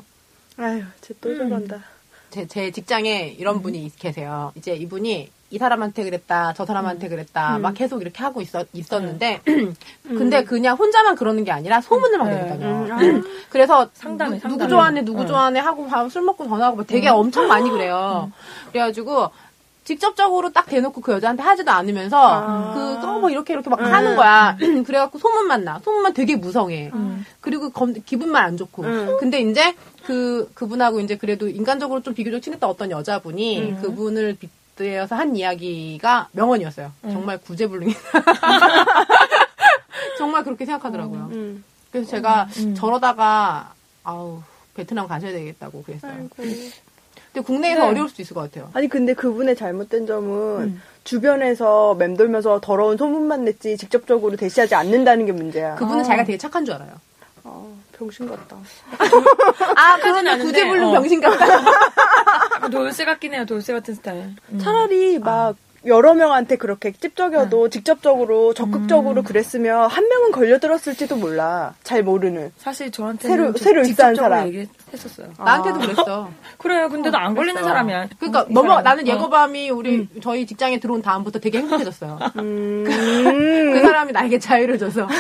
Speaker 2: 아유, 쟤또 저런다.
Speaker 1: 제, 제 직장에 이런 분이 계세요. 이제 이분이 이 사람한테 그랬다, 저 사람한테 그랬다, 막 계속 이렇게 하고 있었, 있었는데, *clears throat* 근데 그냥 혼자만 그러는 게 아니라 소문을 막
Speaker 3: 네.
Speaker 1: 다녀요.
Speaker 2: 음. *clears throat*
Speaker 1: 그래서
Speaker 3: 상담해,
Speaker 1: 누, 누구
Speaker 3: 상담해.
Speaker 1: 좋아하네, 누구
Speaker 3: 응.
Speaker 1: 좋아하네 하고 밥 술 먹고 전화하고 막 되게 엄청 많이 그래요. 그래가지고 직접적으로 딱 대놓고 그 여자한테 하지도 않으면서
Speaker 2: 아.
Speaker 1: 그, 어, 뭐 이렇게 이렇게 막 하는 거야. *clears throat* 그래갖고 소문만 나. 소문만 되게 무성해.
Speaker 3: 음.
Speaker 1: 그리고 검- 기분만 안 좋고.
Speaker 2: 음.
Speaker 1: 근데 이제 그, 그분하고 이제 그래도 인간적으로 좀 비교적 친했던 어떤 여자분이
Speaker 3: 음.
Speaker 1: 그분을 빗대어서 한 이야기가 명언이었어요.
Speaker 3: 음.
Speaker 1: 정말 구제불능이. *laughs* 정말 그렇게 생각하더라고요.
Speaker 2: 음.
Speaker 1: 그래서 제가
Speaker 3: 음.
Speaker 1: 저러다가, 아우, 베트남 가셔야 되겠다고 그랬어요.
Speaker 2: 아이고.
Speaker 1: 근데 국내에서
Speaker 3: 네.
Speaker 1: 어려울 수도 있을 것 같아요.
Speaker 2: 아니 근데 그분의 잘못된 점은
Speaker 3: 음.
Speaker 2: 주변에서 맴돌면서 더러운 소문만 냈지 직접적으로 대시하지 않는다는 게 문제야.
Speaker 1: 그분은
Speaker 3: 어.
Speaker 1: 자기가 되게 착한 줄 알아요.
Speaker 2: 아, 병신 같다. *laughs*
Speaker 1: 아,
Speaker 3: 않은데,
Speaker 1: 구제불능
Speaker 3: 어.
Speaker 1: 병신 같다. *laughs*
Speaker 3: 돌쇠 같긴 해요, 돌쇠 같은 스타일. 음.
Speaker 2: 차라리 막 여러 명한테 그렇게 찝적여도 직접적으로 적극적으로 그랬으면 한 명은 걸려들었을지도 몰라. 잘 모르는.
Speaker 3: 사실 저한테는
Speaker 2: 새로-
Speaker 3: 저-
Speaker 2: 새로 입사한 사람.
Speaker 3: 얘기했 었어요.
Speaker 1: 나한테도
Speaker 2: 아.
Speaker 1: 그랬어. *laughs*
Speaker 3: 그래요, 근데도 안 걸리는
Speaker 1: 그랬어.
Speaker 3: 사람이야.
Speaker 1: 그러니까
Speaker 3: 이
Speaker 1: 넘어. 나는
Speaker 3: 어.
Speaker 1: 예거밤이 우리 저희 직장에 들어온 다음부터 되게 행복해졌어요. *laughs*
Speaker 2: 음.
Speaker 1: 그 사람이 나에게 자유를 줘서. *laughs*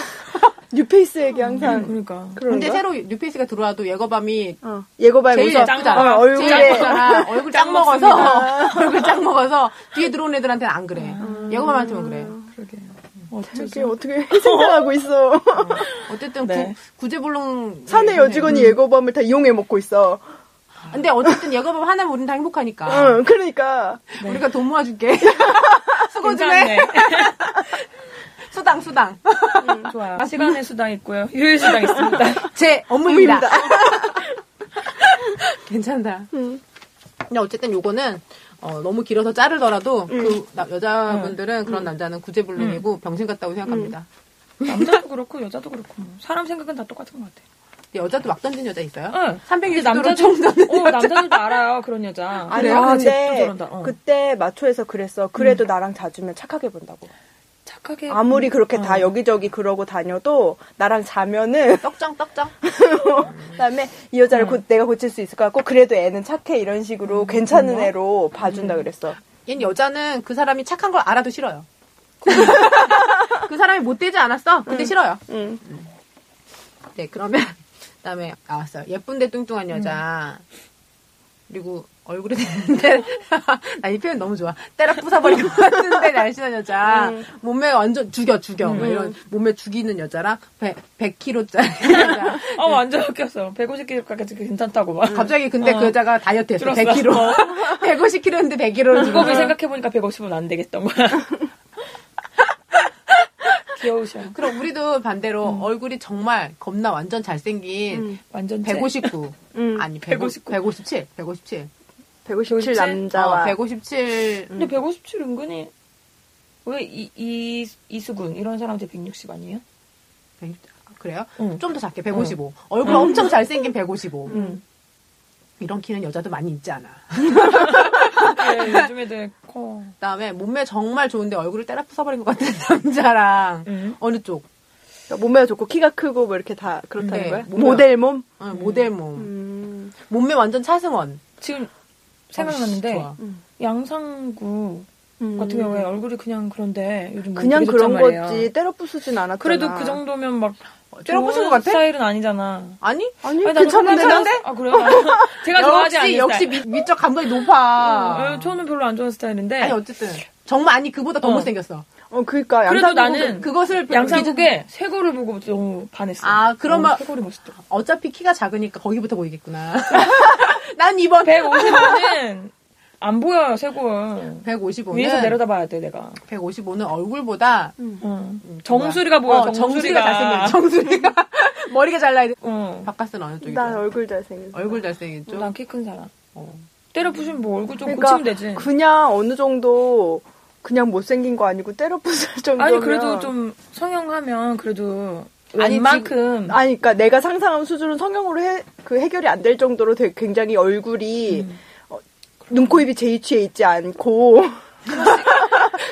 Speaker 2: 뉴페이스에게 항상
Speaker 3: 그러니까.
Speaker 2: 그런가?
Speaker 1: 근데 새로 뉴페이스가 들어와도 예거밤이
Speaker 2: 어, 예고밤
Speaker 1: 제일 예쁘잖아.
Speaker 2: 어,
Speaker 1: 제일
Speaker 2: 얼굴에
Speaker 1: 예쁘잖아. 얼굴 짱 먹어서 얼굴 짱 먹어서 뒤에 들어온 애들한테는 안 그래. 예거밤한테만 그래.
Speaker 3: 그러게.
Speaker 2: 이게
Speaker 3: 어쩌죠?
Speaker 2: 어떻게 *laughs* 희생당하고 있어.
Speaker 1: 어쨌든
Speaker 3: 네.
Speaker 1: 구, 제불능
Speaker 2: 사내 여직원이 예고밤을 다 이용해 먹고 있어.
Speaker 1: 근데 어쨌든 예거밤 하나면 우린 다 행복하니까.
Speaker 2: 응, 그러니까
Speaker 1: 우리가 돈 모아줄게. 수고 좀 해. 수당 수당.
Speaker 3: 좋아요. 시간의 수당 있고요. 휴일 수당 있습니다. *laughs*
Speaker 1: 제 업무입니다.
Speaker 2: 업무입니다. *laughs*
Speaker 1: 괜찮다.
Speaker 2: 음.
Speaker 1: 근데 어쨌든 요거는 어, 너무 길어서 자르더라도 그 나- 여자분들은 그런 남자는 구제불능이고 병신 같다고 생각합니다.
Speaker 3: 남자도 그렇고 여자도 그렇고 뭐. 사람 생각은 다 똑같은 것 같아.
Speaker 1: 근데 여자도 막 던진 여자 있어요?
Speaker 3: 응.
Speaker 1: 360도로
Speaker 3: 남자도
Speaker 1: 총 던진
Speaker 3: 어, 남자들도 알아요 그런 여자.
Speaker 2: 아니
Speaker 3: 아,
Speaker 2: 근데.
Speaker 3: 어.
Speaker 2: 그때 마초에서 그랬어. 그래도 나랑 자주면 착하게 본다고.
Speaker 3: 착하게
Speaker 2: 아무리 그렇게 다
Speaker 3: 어.
Speaker 2: 여기저기 그러고 다녀도 나랑 자면은 *laughs*
Speaker 1: 떡장 떡장. *laughs*
Speaker 2: 그다음에 이 여자를 고- 내가 고칠 수 있을 것 같고 그래도 애는 착해 이런 식으로 괜찮은 애로 봐준다 그랬어.
Speaker 1: 얘는 여자는 그 사람이 착한 걸 알아도 싫어요. *laughs* 그 사람이 못 되지 않았어? 근데 싫어요.
Speaker 2: 응.
Speaker 1: 네, 그러면 그 다음에 나왔어요. 예쁜데 뚱뚱한 여자. 그리고 얼굴이 되는데 나 이 표현 너무 좋아. 때려 부숴버릴 것 같은데 날씬한 여자. 몸매 완전 죽여 죽여. 뭐 이런 몸매 죽이는 여자랑 100, 100kg짜리 여자.
Speaker 3: 아 완전 웃겼어. 150kg까지 괜찮다고 막.
Speaker 1: 갑자기 근데
Speaker 3: 어.
Speaker 1: 그 여자가 다이어트 했어.
Speaker 3: 줄었어.
Speaker 1: 100kg. *laughs* 150kg인데 100kg를
Speaker 3: 그거를 생각해보니까 150은 안 되겠던 거야. *laughs* 귀여우셔.
Speaker 1: 그럼 우리도 반대로 얼굴이 정말 겁나 완전 잘생긴
Speaker 3: 완전
Speaker 1: 159. *laughs*
Speaker 2: 음.
Speaker 1: 아니 159. 157. 157.
Speaker 2: 157 남자와
Speaker 1: 어, 157.
Speaker 3: 근데 157 은근히 왜 이, 이, 이수근 이런 사람한테 160 아니에요?
Speaker 1: 160. 아, 그래요?
Speaker 3: 응.
Speaker 1: 좀더 작게 155. 얼굴 엄청 잘생긴 155.
Speaker 3: 응.
Speaker 1: 이런 키는 여자도 많이 있지 않아. *laughs*
Speaker 3: 네, 요즘 애들 커.
Speaker 1: 그다음에 몸매 정말 좋은데 얼굴을 때려 부숴버린 것 같은 *laughs* 남자랑
Speaker 3: 응.
Speaker 1: 어느 쪽?
Speaker 2: 그러니까 몸매가 좋고 키가 크고 뭐 이렇게 다 그렇다는
Speaker 1: 네,
Speaker 2: 거야? 모델 몸?
Speaker 1: 어, 모델 몸.
Speaker 2: 음.
Speaker 1: 몸매 완전 차승원.
Speaker 3: 지금 생각났는데
Speaker 1: 좋아.
Speaker 3: 양상구
Speaker 2: 음.
Speaker 3: 같은 경우에 얼굴이 그냥 그런데 요즘 몸
Speaker 2: 그냥 그런. 거지 때려 부수진 않았잖아.
Speaker 3: 그래도 그 정도면 막
Speaker 1: 때려
Speaker 3: 좋은
Speaker 1: 부수는 것 같아?
Speaker 3: 스타일은 아니잖아.
Speaker 1: 아니?
Speaker 2: 아니,
Speaker 3: 아니,
Speaker 2: 괜찮은데
Speaker 3: 괜찮은데?
Speaker 2: 난?
Speaker 3: 아 그래요? *laughs* 제가 좋아하지 않는
Speaker 1: 역시. 미, 미적 감각이 높아.
Speaker 3: 어, 저는 별로 안 좋아하는 스타일인데.
Speaker 1: 아니 어쨌든 정말 아니 그보다 더
Speaker 3: 어.
Speaker 1: 못생겼어.
Speaker 2: 어, 그니까.
Speaker 3: 그래도 나는
Speaker 1: 그것을
Speaker 3: 양상국의 쇄골을 보고 너무 반했어.
Speaker 1: 아, 그러면-
Speaker 3: 어, 쇄골이 멋있다.
Speaker 1: 어차피 키가 작으니까 거기부터 보이겠구나. *laughs* 난 이번
Speaker 3: 155는 안 보여요, 쇄골.
Speaker 1: 155는
Speaker 3: 위에서 내려다 봐야 돼, 내가.
Speaker 1: 155는 얼굴보다
Speaker 3: 응. 정수리가 보여,
Speaker 1: 어, 정수리가 잘생겨. 정수리가 *laughs* *laughs* 머리가 잘나야 돼.
Speaker 3: 어.
Speaker 1: 바깥은 어느 쪽이죠?
Speaker 2: 난 얼굴 잘생겼어.
Speaker 1: 얼굴 잘생겼죠.
Speaker 3: 난 키 큰 사람.
Speaker 1: 어.
Speaker 3: 때려 부시면 뭐 얼굴 좀
Speaker 2: 그러니까
Speaker 3: 고치면 되지.
Speaker 2: 그냥 어느 정도 그냥 못생긴 거 아니고 때려 부술 *laughs* 정도면
Speaker 3: 아니, 그래도 좀 성형하면 그래도
Speaker 1: 아니,
Speaker 3: 웬만큼.
Speaker 2: 아니, 그러니까 내가 상상한 수준은 성형으로 해, 그 해결이 안 될 정도로 되게 굉장히 얼굴이
Speaker 3: 음.
Speaker 2: 어, 눈, 코, 입이 제이취해 있지 않고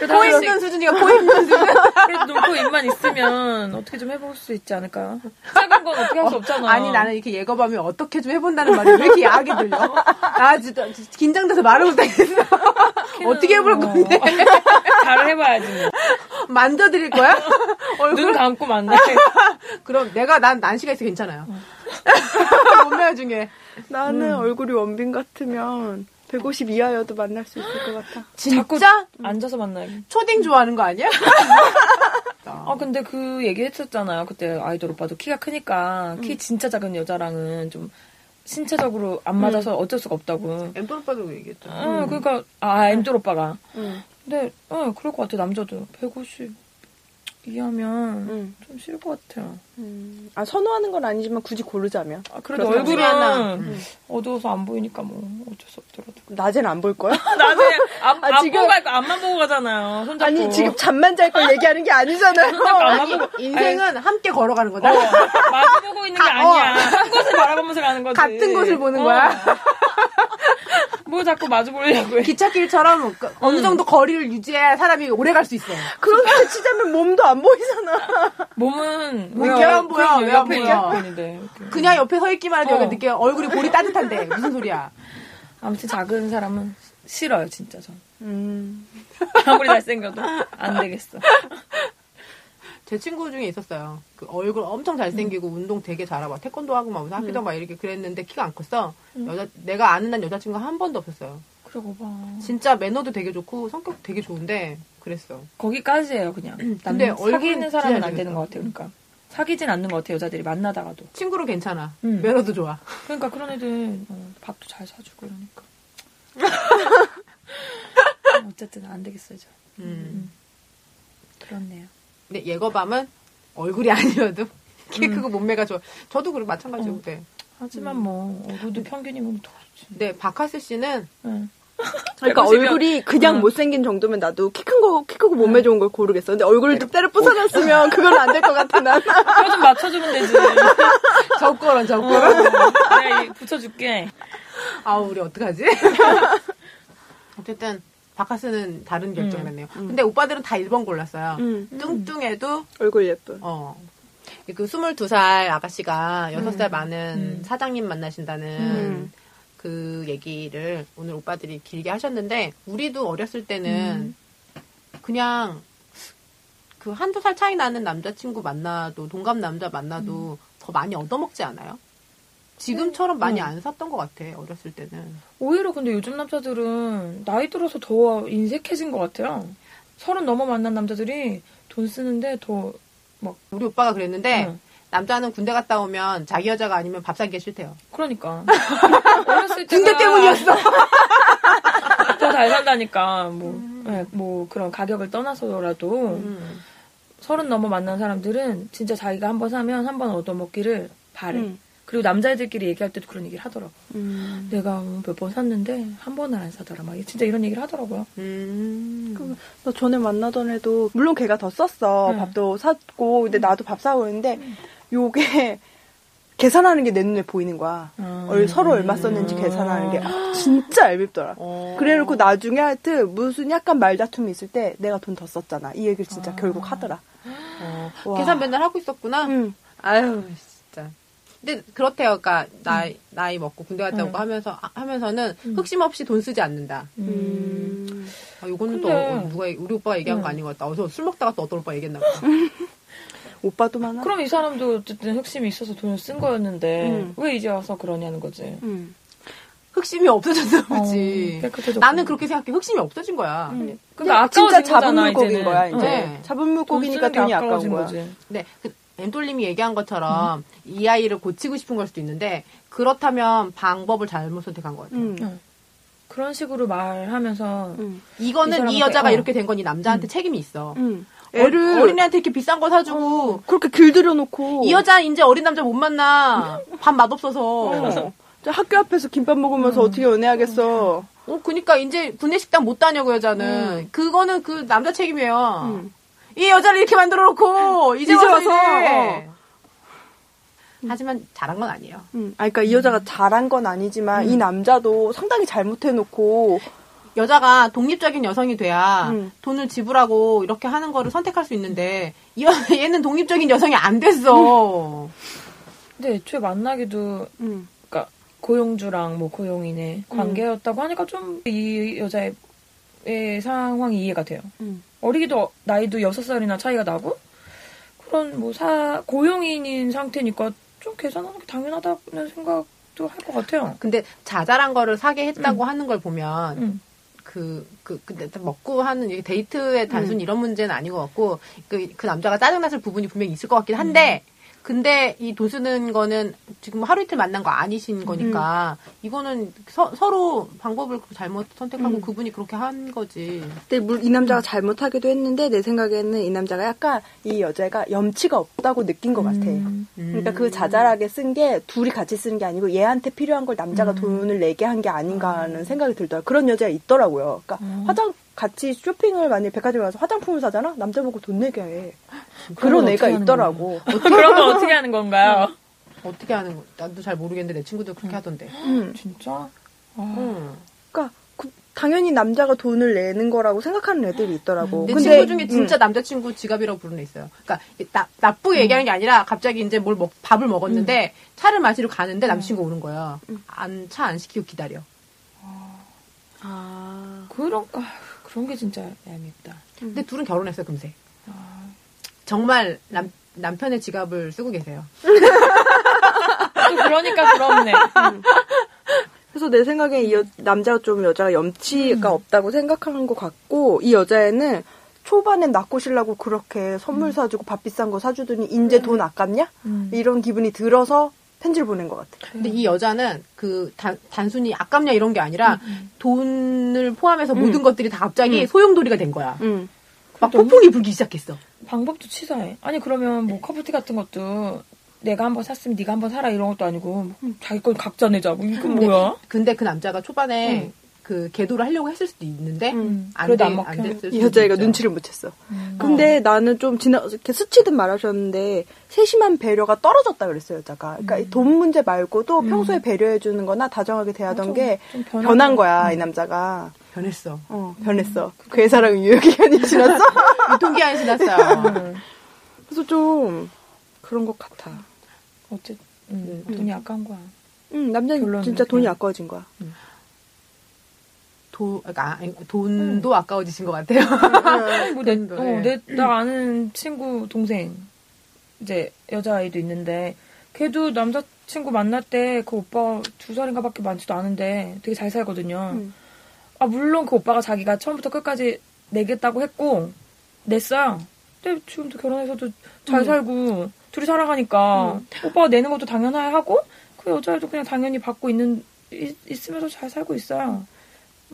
Speaker 1: 코 있는 수준이가 코 있는 수준.
Speaker 3: 그래도 눈코 입만 있으면 어떻게 좀 해볼 수 있지 않을까? 작은 건 어떻게 할 수 없잖아.
Speaker 1: 아니 나는 이렇게 예거밤이 어떻게 좀 해본다는 말이 왜 이렇게 야하게 들려? 나 진짜 긴장돼서 말을 못하겠어. 어떻게 해볼 건데?
Speaker 3: 잘 해봐야지. 뭐.
Speaker 1: 만져드릴 거야? 얼굴?
Speaker 3: 눈 감고 만나.
Speaker 1: 그럼 내가 난 난시가 있어 괜찮아요. *laughs* 몸매 중에
Speaker 2: 나는 얼굴이 원빈 같으면 150 이하여도 만날 수 있을 것 같아.
Speaker 1: 진짜
Speaker 3: 앉아서 만나야지.
Speaker 1: 초딩 좋아하는 거 아니야? *laughs*
Speaker 3: 아 근데 그 얘기 했었잖아요. 그때 아이돌 오빠도 키가 크니까 키 진짜 작은 여자랑은 좀 신체적으로 안 맞아서 어쩔 수가 없다고.
Speaker 1: 엠돌 오빠도 얘기했죠.
Speaker 3: 어, 그러니까 아 엠돌 오빠가.
Speaker 2: 응.
Speaker 3: 근데 어 그럴 것 같아 남자도 150 이하면
Speaker 2: 응.
Speaker 3: 좀 싫을 것 같아요.
Speaker 2: 음. 아, 선호하는 건 아니지만 굳이 고르자면.
Speaker 3: 아, 그래도
Speaker 1: 중에 하나. 음.
Speaker 3: 어두워서 안 보이니까 뭐 어쩔 수 없더라도.
Speaker 2: 낮엔 안 볼 거야? *laughs*
Speaker 3: 나중에 앞, *laughs*
Speaker 2: 아,
Speaker 3: 앞
Speaker 2: 지금-
Speaker 3: 보고 갈거 앞만 보고 가잖아요. 손잡고.
Speaker 2: 아니, 지금 잠만 잘 걸 얘기하는 게 아니잖아요. *laughs*
Speaker 3: 보고.
Speaker 1: 인생은 함께 걸어가는 거다.
Speaker 3: 어, 마주 보고 있는 게
Speaker 1: 가- 어.
Speaker 3: 아니야. 한 곳을 바라보면서 가는 거지.
Speaker 1: 같은 곳을 보는
Speaker 3: 어.
Speaker 1: 거야.
Speaker 3: 뭐 자꾸 마주 보려고 해.
Speaker 1: 기찻길처럼 그 어느 정도 거리를 유지해야 사람이 오래 갈 수 있어.
Speaker 2: 그런데 치자면 몸도 안 보이잖아.
Speaker 3: 몸은
Speaker 1: 뭐 왜안 보여?
Speaker 3: 그냥
Speaker 1: 왜안
Speaker 3: 옆에
Speaker 1: 보여?
Speaker 3: 보이는데. 이렇게.
Speaker 1: 그냥 옆에 서 있기만 해도
Speaker 3: 어.
Speaker 1: 여기 느껴 얼굴이 볼이 따뜻한데 무슨 소리야?
Speaker 3: 아무튼 작은 사람은 싫어요, 진짜 전.
Speaker 2: 음.
Speaker 3: 아무리 잘생겨도 안 되겠어.
Speaker 1: 제 친구 중에 있었어요. 그 얼굴 엄청 잘생기고 운동 되게 잘하고 막 태권도 하고 막 학교도 막 이렇게 그랬는데 키가 안 컸어. 여자 내가 아는 난 여자친구가 한 번도 없었어요.
Speaker 3: 그러고 봐.
Speaker 1: 진짜 매너도 되게 좋고 성격 되게 좋은데 그랬어.
Speaker 3: 거기까지예요, 그냥. *clears throat*
Speaker 1: 근데
Speaker 3: 남
Speaker 1: 얼굴은
Speaker 3: 사귀는 사람은 안 되는 것 같아요, 그러니까. 사귀진 않는 것 같아요, 여자들이 만나다가도.
Speaker 1: 친구로 괜찮아.
Speaker 3: 음.
Speaker 1: 매너도 좋아.
Speaker 3: 그러니까 그런 애들 어, 밥도 잘 사주고 이러니까. *laughs* 어쨌든 안 되겠어요, 저.
Speaker 1: 음.
Speaker 3: 그렇네요.
Speaker 1: 근데 예거밤은 얼굴이 *laughs* 아니어도 키 크고 몸매가 좋아. 저도 그래 마찬가지고
Speaker 3: 어.
Speaker 1: 그래.
Speaker 3: 하지만 뭐 얼굴도 평균이면 더 좋지.
Speaker 1: 근데 박하스 씨는
Speaker 3: 응. *laughs*
Speaker 2: 그러니까
Speaker 3: 150이면
Speaker 2: 얼굴이 그냥
Speaker 3: 응.
Speaker 2: 못생긴 정도면 나도 키 큰 거, 키 크고 몸매 좋은 걸 고르겠어. 근데 얼굴을 또 때려 부숴놨으면 그건 안 될 것 같아, 난. *laughs*
Speaker 3: 뼈좀 맞춰주면 되지. 어,
Speaker 1: 적거런.
Speaker 3: 내가 이 붙여줄게.
Speaker 1: 아우 우리 어떡하지? 어쨌든 박하스는 다른 결정을
Speaker 3: 음.
Speaker 1: 했네요. 근데 오빠들은 다 1번 골랐어요.
Speaker 2: 음.
Speaker 1: 뚱뚱해도
Speaker 2: 얼굴 예쁜.
Speaker 1: 어. 그 22살 아가씨가 6살 많은
Speaker 3: 음.
Speaker 1: 사장님 만나신다는
Speaker 2: 음.
Speaker 1: 그 얘기를 오늘 오빠들이 길게 하셨는데, 우리도 어렸을 때는 그냥 그 한두 살 차이 나는 남자친구 만나도, 동갑 남자 만나도 더 많이 얻어먹지 않아요? 지금처럼 많이
Speaker 3: 응.
Speaker 1: 안 샀던 것 같아 어렸을 때는.
Speaker 3: 오히려 근데 요즘 남자들은 나이 들어서 더 인색해진 것 같아요. 서른 넘어 만난 남자들이 돈 쓰는데 더
Speaker 1: 우리 오빠가 그랬는데
Speaker 3: 응.
Speaker 1: 남자는 군대 갔다 오면 자기 여자가 아니면 밥 사기가 싫대요.
Speaker 3: 그러니까 *laughs* 어렸을 때가
Speaker 1: 군대 때문이었어. *laughs*
Speaker 3: 더 잘 산다니까 뭐, 네, 뭐 그런 가격을 떠나서라도
Speaker 1: 음.
Speaker 3: 서른 넘어 만난 사람들은 진짜 자기가 한 번 사면 한 번 얻어먹기를 바래.
Speaker 2: 음.
Speaker 3: 그리고 남자애들끼리 얘기할 때도 그런 얘기를 하더라고.
Speaker 2: 음.
Speaker 3: 내가 몇 번 샀는데 한 번을 안 사더라. 막 진짜 이런 얘기를 하더라고요.
Speaker 1: 음.
Speaker 2: 그, 나 전에 만나던 애도 물론 걔가 더 썼어
Speaker 3: 응.
Speaker 2: 밥도 샀고 근데 나도 밥 사고 있는데 요게 *laughs* 계산하는 게 내 눈에 보이는 거야
Speaker 3: 아.
Speaker 2: 얼- 서로 얼마 썼는지 계산하는 게 *gasps* 진짜 얄밉더라
Speaker 1: 어.
Speaker 2: 그래놓고 나중에 하여튼 무슨 약간 말다툼이 있을 때 내가 돈 더 썼잖아 이 얘기를 진짜 결국 하더라
Speaker 1: 어.
Speaker 2: 와.
Speaker 1: 계산 맨날 하고 있었구나.
Speaker 2: 응.
Speaker 1: 아유. 근데 그렇대요. 그러니까 나이 나이 먹고 군대 갔다 오고
Speaker 3: 응.
Speaker 1: 하면서 하면서는
Speaker 3: 응.
Speaker 1: 흑심 없이 돈 쓰지 않는다.
Speaker 2: 음.
Speaker 1: 아, 요거는
Speaker 3: 근데-
Speaker 1: 또 어, 누가 우리 오빠가 얘기한
Speaker 3: 응.
Speaker 1: 거 아닌 것 같다. 어서 술 먹다가 또 어떤 오빠 얘기했나 보다. *laughs*
Speaker 2: 오빠도 많아
Speaker 3: 그럼 이 사람도 어쨌든 흑심이 있어서 돈을 쓴 거였는데
Speaker 2: 음.
Speaker 3: 왜 이제 와서 그러냐는 거지.
Speaker 2: 응.
Speaker 1: 흑심이 없어졌나 보지.
Speaker 3: 어.
Speaker 1: 나는 그렇게 생각해. 흑심이 없어진 거야.
Speaker 2: 응.
Speaker 3: 그러니까
Speaker 2: 진짜
Speaker 3: 아까워진
Speaker 2: 잡은
Speaker 3: 거잖아,
Speaker 2: 물고기인
Speaker 3: 이제는.
Speaker 2: 거야 이제
Speaker 1: 네.
Speaker 2: 잡은
Speaker 3: 돈
Speaker 2: 물고기니까 돈이 아까운 거야
Speaker 3: 거지.
Speaker 1: 근데 그 엠돌님이 얘기한 것처럼 이 아이를 고치고 싶은 걸 수도 있는데 그렇다면 방법을 잘못 선택한 것 같아요.
Speaker 2: 응.
Speaker 3: 응. 그런 식으로 말하면서
Speaker 2: 응.
Speaker 3: 이
Speaker 1: 이거는 이,
Speaker 3: 사람한테-
Speaker 1: 여자가
Speaker 3: 어.
Speaker 1: 이렇게 된 건 이 남자한테 책임이 있어.
Speaker 2: 응.
Speaker 1: 애를 어린애한테 이렇게 비싼 거 사주고
Speaker 2: 그렇게 길들여 놓고
Speaker 1: 이 여자 이제 어린 남자 못 만나. 밥 맛없어서.
Speaker 2: 어. *laughs* 저 학교 앞에서 김밥 먹으면서 어떻게 연애하겠어.
Speaker 1: 어, 그니까 이제 구내식당 못 다녀, 그 여자는. 그거는 그 남자 책임이에요.
Speaker 2: 음.
Speaker 1: 이 여자를 이렇게 만들어 놓고, 이제,
Speaker 2: 이제
Speaker 1: 와서,
Speaker 2: 와서,
Speaker 1: 이래. 하지만 잘한 건 아니에요.
Speaker 2: 음. 아, 그러니까 이 여자가 잘한 건 아니지만 이 남자도 상당히 잘못해놓고
Speaker 1: 여자가 독립적인 여성이 돼야
Speaker 2: 음.
Speaker 1: 돈을 지불하고 이렇게 하는 거를 선택할 수 있는데, 이 *laughs* 얘는 독립적인 여성이 안 됐어.
Speaker 3: 근데 애초에 만나기도
Speaker 2: 음.
Speaker 3: 그러니까 고용주랑 뭐 고용인의 관계였다고 하니까 좀 이 여자의 의 상황이 이해가 돼요.
Speaker 2: 음.
Speaker 3: 어리기도 나이도 여섯 살이나 차이가 나고 그런 뭐 사 고용인인 상태니까 좀 계산하는 게 당연하다는 생각도 할 것 같아요.
Speaker 1: 근데 자잘한 거를 사게 했다고 하는 걸 보면,
Speaker 3: 음.
Speaker 1: 그, 그, 근데 먹고 하는 데이트의 단순 이런 문제는 아닌 것 같고, 그, 그 남자가 짜증났을 부분이 분명히 있을 것 같긴 한데, 근데 이 돈 쓰는 거는 지금 하루 이틀 만난 거 아니신 거니까, 이거는 서, 로 방법을 잘못 선택하고
Speaker 2: 음.
Speaker 1: 그분이 그렇게 한 거지.
Speaker 2: 근데 물- 이 남자가 잘못하기도 했는데 내 생각에는 이 남자가 약간 이 여자가 염치가 없다고 느낀 것 같아.
Speaker 3: 음.
Speaker 2: 그러니까 그 자잘하게 쓴 게 둘이 같이 쓰는 게 아니고 얘한테 필요한 걸 남자가 돈을 내게 한 게 아닌가 하는 생각이 들더라고요. 그런 여자가 있더라고요. 그러니까
Speaker 3: 음.
Speaker 2: 화장 같이 쇼핑을 만약에 백화점에 가서 화장품을 사잖아? 남자 보고 돈 내게 해.
Speaker 3: 그런
Speaker 2: 애가 있더라고.
Speaker 3: 그런 건 어떻게 하는 건가요?
Speaker 1: 어떻게 하는 거, 나도 잘 모르겠는데 내 친구들 그렇게 하던데.
Speaker 2: 음.
Speaker 3: 진짜? 아,
Speaker 1: 응.
Speaker 2: 그러니까 그- 당연히 남자가 돈을 내는 거라고 생각하는 애들이 있더라고.
Speaker 1: 내
Speaker 2: 근데
Speaker 1: 친구 중에
Speaker 2: 음.
Speaker 1: 진짜 남자친구 지갑이라고 부르는 애 있어요. 그러니까 나, 나쁘게 얘기하는 게 아니라 갑자기 이제 뭘 먹, 밥을 먹었는데 차를 마시러 가는데 남친구 오는 거야. 안, 차 안 시키고 기다려.
Speaker 2: 아.
Speaker 3: 그런 아, 그런 게 진짜 얄밉다.
Speaker 1: 근데 둘은 결혼했어요, 금세.
Speaker 3: 아,
Speaker 1: 정말 남, 남편의 지갑을 쓰고 계세요.
Speaker 3: 또 그러니까 부럽네.
Speaker 2: 그래서 내 생각에 이 여- 남자가 좀 여자가 염치가 없다고 생각하는 것 같고 이 여자애는 초반엔 낚고시려고 그렇게 선물 사주고 밥 비싼 거 사주더니 이제 돈 아깝냐?
Speaker 3: 음.
Speaker 2: 이런 기분이 들어서 편지를 보낸 것 같아.
Speaker 1: 근데 이 여자는 그 단, 단순히 아깝냐 이런 게 아니라 돈을 포함해서 모든 것들이 다 갑자기 소용돌이가 된 거야.
Speaker 2: 응.
Speaker 1: 막 폭풍이 불기 시작했어.
Speaker 3: 방법도 치사해. 아니 그러면 뭐 커플티 같은 것도 내가 한번 샀으면 네가 한번 사라 이런 것도 아니고 뭐 자기 건 각자 내자고 이건
Speaker 1: 근데,
Speaker 3: 뭐야?
Speaker 1: 근데 그 남자가 초반에
Speaker 3: 응.
Speaker 1: 그 계도를 하려고 했을 수도 있는데
Speaker 3: 음.
Speaker 1: 안,
Speaker 3: 그래도
Speaker 1: 돼,
Speaker 3: 안 먹혀.
Speaker 1: 됐을
Speaker 2: 이
Speaker 1: 수도
Speaker 2: 여자애가
Speaker 1: 있죠.
Speaker 2: 눈치를 못 챘어.
Speaker 3: 음.
Speaker 2: 근데 나는 좀 지나 이렇게 스치듯 말하셨는데 세심한 배려가 떨어졌다 그랬어요 여자가. 그러니까 이돈 문제 말고도 평소에 배려해 주는거나 다정하게 대하던
Speaker 3: 좀- 게좀
Speaker 2: 변한, 거야
Speaker 3: 거.
Speaker 2: 이 남자가.
Speaker 1: 변했어.
Speaker 2: 어 변했어. 그의 사랑은 유효기간이 지났어. *laughs*
Speaker 1: 유통기한이 지났어요.
Speaker 3: 음.
Speaker 2: 그래서 좀 그런 것 같아.
Speaker 3: 어쨌든 음, 돈이 아까운 거야.
Speaker 2: 응 남자는
Speaker 3: 결론은
Speaker 2: 진짜 돈이
Speaker 3: 그냥-
Speaker 2: 아까워진 거야.
Speaker 1: 도, 그러니까 아니, 돈도 아까워지신 것 같아요.
Speaker 3: 아니 뭐 내
Speaker 1: 돈도,
Speaker 3: 어,
Speaker 1: 예.
Speaker 3: 내, 나 아는 친구 동생 이제 여자아이도 있는데 걔도 남자친구 만날 때 그 오빠 두 살인가밖에 많지도 않은데 되게 잘 살거든요.
Speaker 2: 음.
Speaker 3: 아 물론 그 오빠가 자기가 처음부터 끝까지 내겠다고 했고 냈어요. 근데 지금도 결혼해서도 잘
Speaker 2: 음.
Speaker 3: 살고 둘이 살아가니까 오빠가 내는 것도 당연해 하고 그 여자애도 그냥 당연히 받고 있는 있, 있으면서 잘 살고 있어요.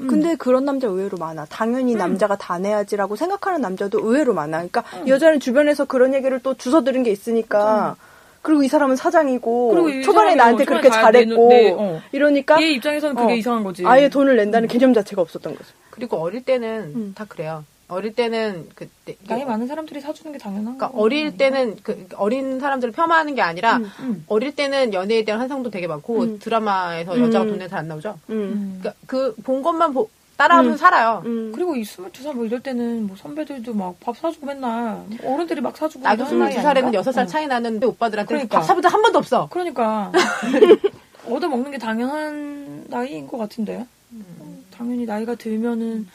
Speaker 3: 음.
Speaker 2: 근데 그런 남자 의외로 많아. 당연히 남자가 다 내야지라고 생각하는 남자도 의외로 많아. 그러니까
Speaker 3: 음.
Speaker 2: 여자는 주변에서 그런 얘기를 또 주워 들은 게 있으니까. 그리고 이 사람은 사장이고
Speaker 3: 그리고 이
Speaker 2: 초반에 나한테
Speaker 3: 어,
Speaker 2: 그렇게 잘했고
Speaker 3: 네, 어.
Speaker 2: 이러니까
Speaker 3: 얘 입장에서는 그게
Speaker 2: 어,
Speaker 3: 이상한 거지.
Speaker 2: 아예 돈을 낸다는 개념 자체가 없었던 거죠.
Speaker 1: 그리고 어릴 때는
Speaker 2: 음.
Speaker 1: 다 그래요. 어릴 때는 그때
Speaker 3: 나이 많은 사람들이 사주는 게 당연한
Speaker 1: 그러니까
Speaker 3: 거.
Speaker 1: 어릴 때는 그 어린 사람들을 폄하하는 게 아니라
Speaker 2: 음.
Speaker 3: 음.
Speaker 1: 어릴 때는 연애에 대한 환상도 되게 많고
Speaker 2: 음.
Speaker 1: 드라마에서 여자가
Speaker 2: 음.
Speaker 1: 돈 내서 잘안 나오죠.
Speaker 2: 음.
Speaker 3: 음.
Speaker 1: 그러니까 그 본 것만 보- 따라하면서
Speaker 2: 음.
Speaker 1: 살아요.
Speaker 2: 음.
Speaker 3: 그리고 이 22살 뭐 이럴 때는 뭐 선배들도 막 밥 사주고 맨날 어른들이 막 사주고
Speaker 1: 나도
Speaker 3: 나이
Speaker 1: 22살에는
Speaker 3: 아닌가?
Speaker 1: 6살
Speaker 3: 어.
Speaker 1: 차이 나는데 오빠들한테
Speaker 3: 그러니까.
Speaker 1: 밥 사본 적한 번도 없어.
Speaker 3: 그러니까 *laughs* 얻어 먹는 게 당연한 나이인 것 같은데 음, 당연히 나이가 들면은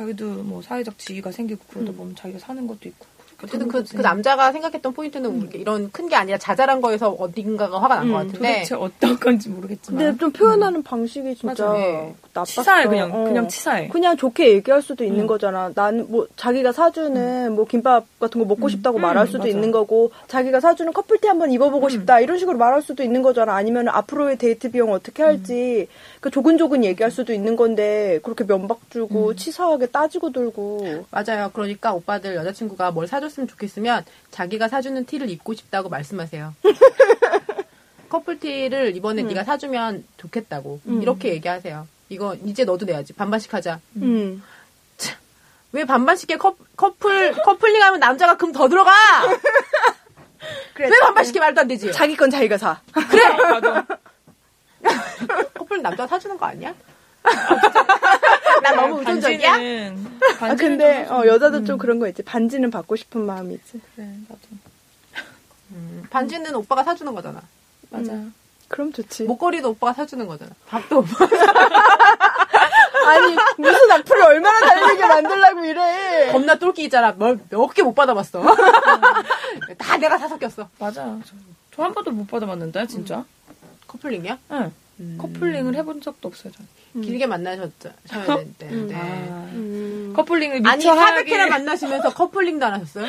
Speaker 3: 자기도 뭐 사회적 지위가 생기고 그러다 보면 자기가 사는 것도 있고
Speaker 1: 어쨌든 그. 그 남자가 생각했던 포인트는 우리 이런 큰 게 아니라 자잘한 거에서 어딘가가 화가 난것
Speaker 2: 음,
Speaker 1: 같은데
Speaker 3: 도대체 어떤 건지 모르겠지만
Speaker 2: 근데 좀 표현하는 방식이 진짜
Speaker 3: 맞아.
Speaker 1: 네.
Speaker 2: 나빴어.
Speaker 3: 치사해 그냥
Speaker 2: 어.
Speaker 3: 그냥 치사해
Speaker 2: 그냥 좋게 얘기할 수도 있는
Speaker 3: 음.
Speaker 2: 거잖아. 난 뭐 자기가 사주는 뭐 김밥 같은 거 먹고 싶다고
Speaker 3: 음,
Speaker 2: 말할 수도
Speaker 3: 맞아.
Speaker 2: 있는 거고 자기가 사주는 커플티 한번 입어보고 싶다 이런 식으로 말할 수도 있는 거잖아. 아니면 앞으로의 데이트 비용 어떻게 할지 그 조근조근 얘기할 수도 있는 건데 그렇게 면박 주고 치사하게 따지고 들고
Speaker 1: 맞아요. 그러니까 오빠들 여자친구가 뭘 사줬 으면 좋겠으면 자기가 사주는 티를 입고 싶다고 말씀하세요. *laughs* 커플티를 이번에 네가 사주면 좋겠다고 이렇게 얘기하세요. 이거 이제 너도 내야지 반반씩 하자.
Speaker 2: 음.
Speaker 1: 왜 반반씩 해? 커, 커플 커플링하면 남자가 금 더 들어가. *laughs*
Speaker 2: 그래.
Speaker 1: 왜 반반씩 해 말도 안 되지.
Speaker 2: 자기 건 자기가 사.
Speaker 3: 그래 *laughs*
Speaker 1: 커플 남자가 사주는 거 아니야? 나 너무 의존적이야?
Speaker 3: 반지는
Speaker 2: 아
Speaker 3: 반지는
Speaker 2: 근데
Speaker 3: 좀
Speaker 2: 어, 여자도 좀 그런 거 있지. 반지는 받고 싶은 마음이 있지.
Speaker 3: 그래 나도
Speaker 1: 음, 반지는 오빠가 사주는 거잖아.
Speaker 3: 맞아
Speaker 2: 그럼 좋지.
Speaker 1: 목걸이도 오빠가 사주는 거잖아. 밥도 오빠.
Speaker 2: 아니 무슨 악플을 얼마나 달리게 만들라고 이래.
Speaker 1: 겁나 똘끼 있잖아. 몇 개 못 받아봤어. *laughs* 다 내가 사서 꼈어.
Speaker 3: 맞아 저 한 번도 못 받아봤는데 진짜
Speaker 1: 커플링이야?
Speaker 3: 응
Speaker 1: 음.
Speaker 3: 커플링을 해본 적도 없어요 저는
Speaker 1: 길게 만나셔야 되는데.
Speaker 3: 아,
Speaker 2: 음.
Speaker 3: 커플링을 미처
Speaker 1: 아니
Speaker 3: 하기
Speaker 1: 400회나 만나시면서 커플링도 안 하셨어요?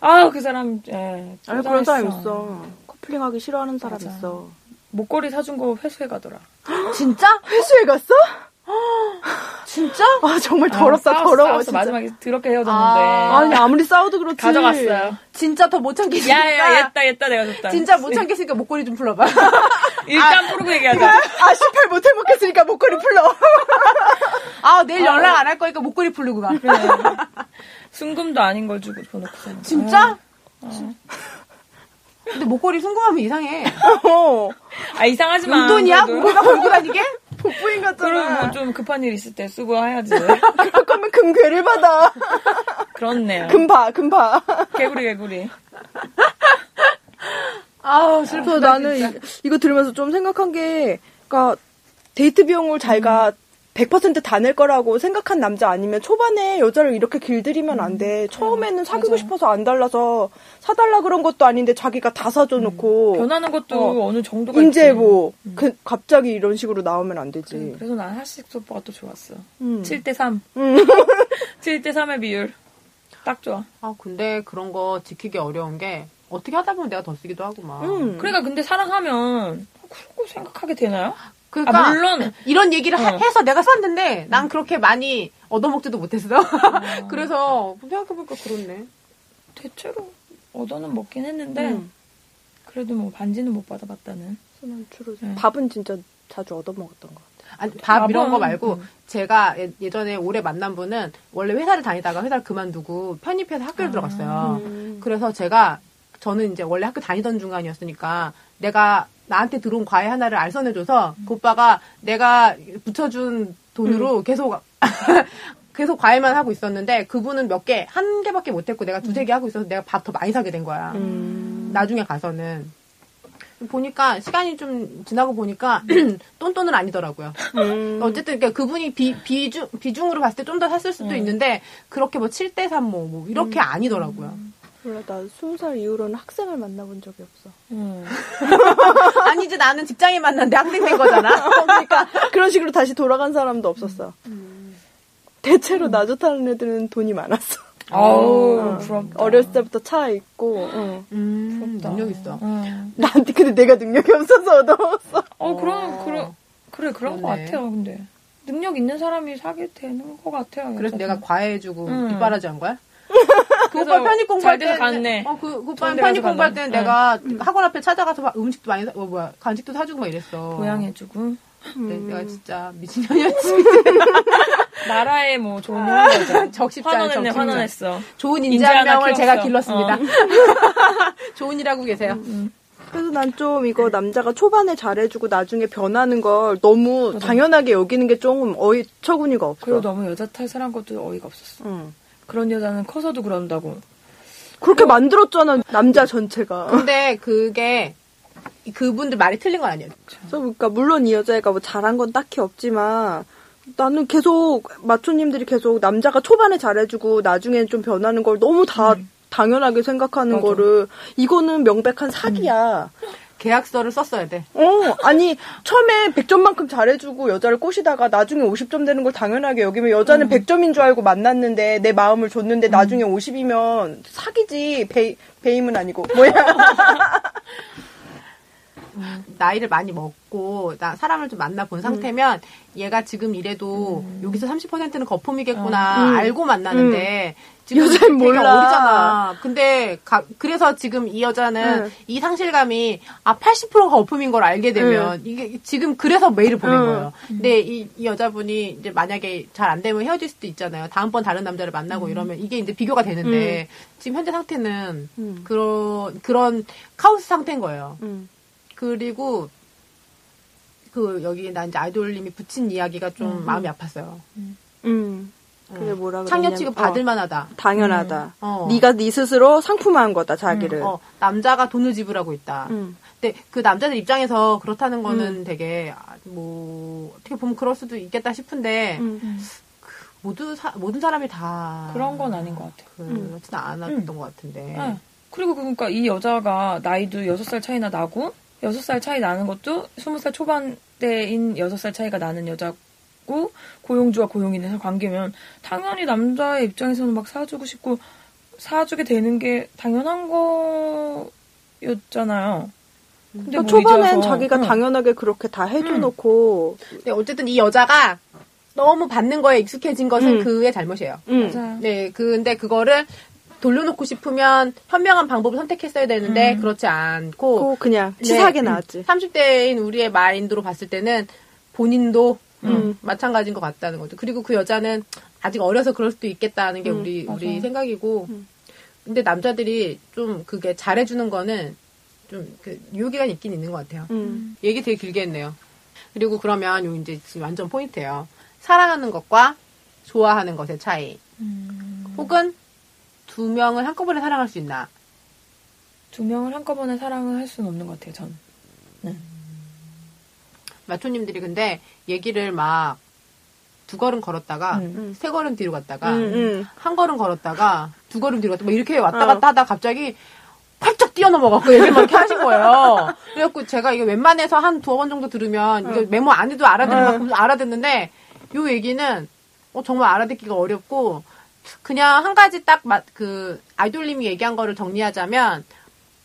Speaker 3: 아그 사람 예
Speaker 2: 아니 그런 사람. 있어. 커플링하기 싫어하는 사람
Speaker 3: 맞아.
Speaker 2: 있어.
Speaker 3: 목걸이 사준 거 회수해 가더라 *gasps*
Speaker 1: 진짜? *gasps*
Speaker 2: 회수해 갔어? *gasps*
Speaker 1: 진짜?
Speaker 2: 아 정말 더럽다
Speaker 3: 아, 싸웠어,
Speaker 2: 더러워
Speaker 3: 싸웠어.
Speaker 2: 진짜.
Speaker 3: 마지막에 더럽게 헤어졌는데
Speaker 1: 아,
Speaker 2: 아니 아무리 싸워도 그렇지.
Speaker 3: 가져갔어요
Speaker 1: 진짜 더 못 참겠으니까.
Speaker 3: 야야 얘다 얘다 내가 줬다
Speaker 1: 진짜 못 참겠으니까 목걸이 좀 풀어봐. *laughs*
Speaker 3: 일단 부르고 얘기하자
Speaker 2: 아 18 못 해먹겠으니까 목걸이 풀러. *laughs*
Speaker 1: 아 내일 연락 안 할 거니까 목걸이 풀고 가. *laughs*
Speaker 3: 순금도 아닌 걸 주고 줘놓고서
Speaker 1: 진짜? 근데 목걸이 순금하면 이상해. *laughs*
Speaker 2: 어.
Speaker 3: 아 이상하지만
Speaker 1: 용돈이야?
Speaker 3: 그래도.
Speaker 1: 목걸이가 걸고 다니게? *laughs*
Speaker 2: 복부인
Speaker 3: 그럼
Speaker 2: 같잖아.
Speaker 3: 뭐좀 급한 일 있을 때 쓰고 해야지 *laughs*
Speaker 2: 그럴 거면 금괴를 받아.
Speaker 3: 그렇네요
Speaker 2: 금봐 금봐.
Speaker 3: 개구리 개구리
Speaker 1: 아우 슬퍼.
Speaker 2: 그래서 나는 이, 이거 들으면서 좀 생각한 게, 그러니까 데이트 비용을 자기가 100%다 낼 거라고 생각한 남자 아니면 초반에 여자를 이렇게 길들이면 안 돼. 처음에는 사귀고
Speaker 3: 맞아.
Speaker 2: 싶어서 안 달라서 사달라 그런 것도 아닌데 자기가 다 사줘놓고
Speaker 3: 변하는 것도
Speaker 2: 어.
Speaker 3: 어. 느 정도가
Speaker 2: 이제
Speaker 3: 있지.
Speaker 2: 뭐 그, 갑자기 이런 식으로 나오면 안 되지.
Speaker 3: 그래서 난 하식 오빠가 또 좋았어
Speaker 2: 음.
Speaker 3: 7대 3
Speaker 2: 음. *laughs*
Speaker 3: 7대 3의 비율 딱 좋아
Speaker 1: 아 근데 그런 거 지키기 어려운 게 어떻게 하다 보면 내가 더 쓰기도 하고 막.
Speaker 2: 음.
Speaker 3: 그러니까 근데 사랑하면 그러고 생각하게 되나요?
Speaker 1: 그러니까
Speaker 3: 아, 물론
Speaker 1: 이런 얘기를 하-
Speaker 3: 어.
Speaker 1: 해서 내가 샀는데 난 그렇게 많이 얻어먹지도 못했어. *laughs* 그래서 생각해보니까 그렇네.
Speaker 3: 대체로 얻어는 먹긴 했는데
Speaker 2: 음.
Speaker 3: 그래도 뭐 반지는 못 받아봤다는
Speaker 2: 저는 주로
Speaker 3: 네.
Speaker 2: 밥은 진짜 자주 얻어먹었던 것 같아.
Speaker 1: 아니, 밥 이런 거
Speaker 3: 밥은,
Speaker 1: 말고
Speaker 3: 음.
Speaker 1: 제가 예- 예전에 오래 만난 분은 원래 회사를 다니다가 회사를 그만두고 편입해서 학교를
Speaker 3: 아.
Speaker 1: 들어갔어요.
Speaker 2: 음.
Speaker 1: 그래서 제가 저는 이제 원래 학교 다니던 중간이었으니까 내가 나한테 들어온 과외 하나를 알선해줘서 그 오빠가 내가 붙여준 돈으로 계속 *laughs* 계속 과외만 하고 있었는데 그분은 몇 개 한 개밖에 못했고 내가 두세 개 하고 있어서 내가 밥 더 많이 사게 된 거야.
Speaker 2: 음.
Speaker 1: 나중에 가서는 보니까 시간이 좀 지나고 보니까 *clears throat* 똔똔은 아니더라고요.
Speaker 2: 음.
Speaker 1: 어쨌든 그러니까 그분이 비, 비중 비중으로 봤을 때 좀 더 샀을 수도
Speaker 3: 음.
Speaker 1: 있는데 그렇게 뭐 7대 3 뭐, 뭐 이렇게 아니더라고요.
Speaker 2: 몰라, 나 스무 살 이후로는 학생을 만나본 적이 없어.
Speaker 3: 음. *laughs*
Speaker 1: 아니지 나는 직장인 만났는데 학생 된 거잖아. *laughs*
Speaker 2: 그러니까 그런 식으로 다시 돌아간 사람도 없었어. 대체로 나 좋다는 애들은 돈이 많았어.
Speaker 3: 아우,
Speaker 2: 어.
Speaker 3: 부럽다.
Speaker 2: 어렸을 때부터 차 있고. 어.
Speaker 1: 음, 능력 있어.
Speaker 3: 음.
Speaker 2: 나한테 근데 내가 능력이 없어서 얻어먹었어.
Speaker 3: 어, 그럼, 그래, 그래, 그런 것
Speaker 1: 그러네.
Speaker 3: 같아요, 근데. 능력 있는 사람이 사게 되는 것 같아요.
Speaker 1: 그래서. 내가 과외해주고
Speaker 3: 음.
Speaker 1: 뒷바라지 한 거야? 그 오빠 편입 공부할 때,
Speaker 3: 갔네.
Speaker 1: 어, 그, 그 오빠
Speaker 3: 좋은 데
Speaker 1: 편입 공부할. 때는 내가 학원 앞에 찾아가서 막 음식도 많이, 사, 어, 뭐야, 간식도 사주고 막 이랬어.
Speaker 3: 보양해주고.
Speaker 1: 네, 내가 진짜 미친년이었지. *laughs*
Speaker 3: 나라에 뭐 좋은 일 한 거죠. *laughs*
Speaker 1: 적십자야,
Speaker 3: 환원했네,
Speaker 1: 적십자.
Speaker 3: 환원했어.
Speaker 1: 좋은
Speaker 3: 인재
Speaker 1: 인재 한
Speaker 3: 하나
Speaker 1: 명을
Speaker 3: 키웠어.
Speaker 1: 제가 길렀습니다.
Speaker 3: 어.
Speaker 1: 좋은 일 하고 계세요.
Speaker 2: 그래서 난 좀 이거 남자가 초반에 잘해주고 나중에 변하는 걸 너무 당연하게 여기는 게 조금 어이처구니가 없어.
Speaker 3: 그리고 너무 여자 탓을 한 것도 어이가 없었어.
Speaker 2: 응.
Speaker 3: 그런 여자는 커서도 그런다고.
Speaker 2: 그렇게 만들었잖아 남자 전체가.
Speaker 1: 근데 그게 그분들 말이 틀린 건 아니에요.
Speaker 2: 그래서 그러니까 물론 이 여자애가 뭐 잘한 건 딱히 없지만 나는 계속 마초님들이 계속 남자가 초반에 잘해주고 나중에 좀 변하는 걸 너무 다 당연하게 생각하는
Speaker 3: 맞아.
Speaker 2: 거를 이거는 명백한 사기야.
Speaker 1: 계약서를 썼어야 돼.
Speaker 2: 어, 아니, 처음에 100점만큼 잘해주고 여자를 꼬시다가 나중에 50점 되는 걸 당연하게 여기면 여자는 100점인 줄 알고 만났는데 내 마음을 줬는데 나중에 50이면 사기지. 배, 배임은 아니고. 뭐야. *laughs*
Speaker 1: 나이를 많이 먹고 나 사람을 좀 만나 본 상태면 얘가 지금 이래도 여기서 30%는 거품이겠구나
Speaker 2: 음.
Speaker 1: 알고 만나는데
Speaker 2: 여자는
Speaker 1: 되게
Speaker 2: 몰라.
Speaker 1: 어리잖아. 근데 가- 그래서 지금 이 여자는
Speaker 2: 음.
Speaker 1: 이 상실감이 아 80%가 거품인 걸 알게 되면 이게 지금 그래서 메일을 보낸
Speaker 2: 음.
Speaker 1: 거예요. 근데 이, 이 여자분이 이제 만약에 잘 안 되면 헤어질 수도 있잖아요. 다음번 다른 남자를 만나고 이러면 이게 이제 비교가 되는데 지금 현재 상태는
Speaker 2: 음.
Speaker 1: 그런 그런 카오스 상태인 거예요.
Speaker 2: 음.
Speaker 1: 그리고 그 여기 나 이제 아이돌님이 붙인 이야기가 좀 마음이 아팠어요.
Speaker 2: 음. 그게 뭐라
Speaker 1: 창녀
Speaker 2: 그러냐면-
Speaker 1: 취급
Speaker 2: 어,
Speaker 1: 받을 만하다.
Speaker 2: 당연하다.
Speaker 1: 어.
Speaker 2: 네가 네 스스로 상품화한 거다, 자기를.
Speaker 1: 어, 남자가 돈을 지불하고 있다.
Speaker 2: 음.
Speaker 1: 근데 그 남자들 입장에서 그렇다는 거는 되게 아, 뭐 어떻게 보면 그럴 수도 있겠다 싶은데
Speaker 2: 음.
Speaker 1: 모두 사- 모든 사람이 다
Speaker 3: 그런 건 아닌 것 같아.
Speaker 1: 그렇진 않았던
Speaker 3: 음.
Speaker 1: 것 같은데.
Speaker 3: 네. 그리고 그러니까 이 여자가 나이도 6살 차이나 나고 6살 차이 나는 것도 20살 초반대인 6살 차이가 나는 여자 고 고용주와 고용인의 관계면 당연히 남자의 입장에서는 막 사주고 싶고 사주게 되는 게 당연한 거였잖아요. 근데
Speaker 2: 그러니까
Speaker 3: 뭐
Speaker 2: 초반엔 자기가
Speaker 3: 응.
Speaker 2: 당연하게 그렇게 다 해줘놓고.
Speaker 1: 근데 어쨌든 이 여자가 너무 받는 거에 익숙해진 것은
Speaker 2: 음.
Speaker 1: 그의 잘못이에요.
Speaker 2: 음.
Speaker 3: 맞아요.
Speaker 1: 네, 근데 그거를 돌려놓고 싶으면 현명한 방법을 선택했어야 되는데
Speaker 3: 음.
Speaker 1: 그렇지 않고
Speaker 2: 고 그냥 치사하게
Speaker 1: 네,
Speaker 2: 나왔지.
Speaker 1: 30대인 우리의 마인드로 봤을 때는 본인도
Speaker 2: 음.
Speaker 1: 마찬가지인 것 같다는 거죠. 그리고 그 여자는 아직 어려서 그럴 수도 있겠다는 게
Speaker 2: 음,
Speaker 1: 우리 우리
Speaker 3: 맞아요.
Speaker 1: 생각이고.
Speaker 2: 음.
Speaker 1: 근데 남자들이 좀 그게 잘해주는 거는 좀그 유효기간이 있긴 있는 것 같아요.
Speaker 2: 음.
Speaker 1: 얘기 되게 길게 했네요. 그리고 그러면 요 이제 지금 완전 포인트예요. 사랑하는 것과 좋아하는 것의 차이.
Speaker 3: 음,
Speaker 1: 혹은 두 명을 한꺼번에 사랑할 수 있나?
Speaker 3: 두 명을 한꺼번에 사랑을 할 수는 없는 것 같아요, 전.
Speaker 1: 마초님들이 근데 얘기를 막 두 걸음 걸었다가
Speaker 3: 음.
Speaker 1: 세 걸음 뒤로 갔다가
Speaker 2: 음, 음.
Speaker 1: 한 걸음 걸었다가 두 걸음 뒤로 갔다가 막 이렇게 왔다
Speaker 2: 어.
Speaker 1: 갔다 하다 갑자기 활짝 뛰어넘어갖고 얘기를 막 이렇게 하신 거예요. 그래갖고 제가 이게 웬만해서 한 두어 번 정도 들으면 이거 메모 안 해도 알아듣는
Speaker 2: 어.
Speaker 1: 만큼 알아듣는데 요 얘기는 어, 정말 알아듣기가 어렵고 그냥 한 가지 딱 그 아이돌님이 얘기한 거를 정리하자면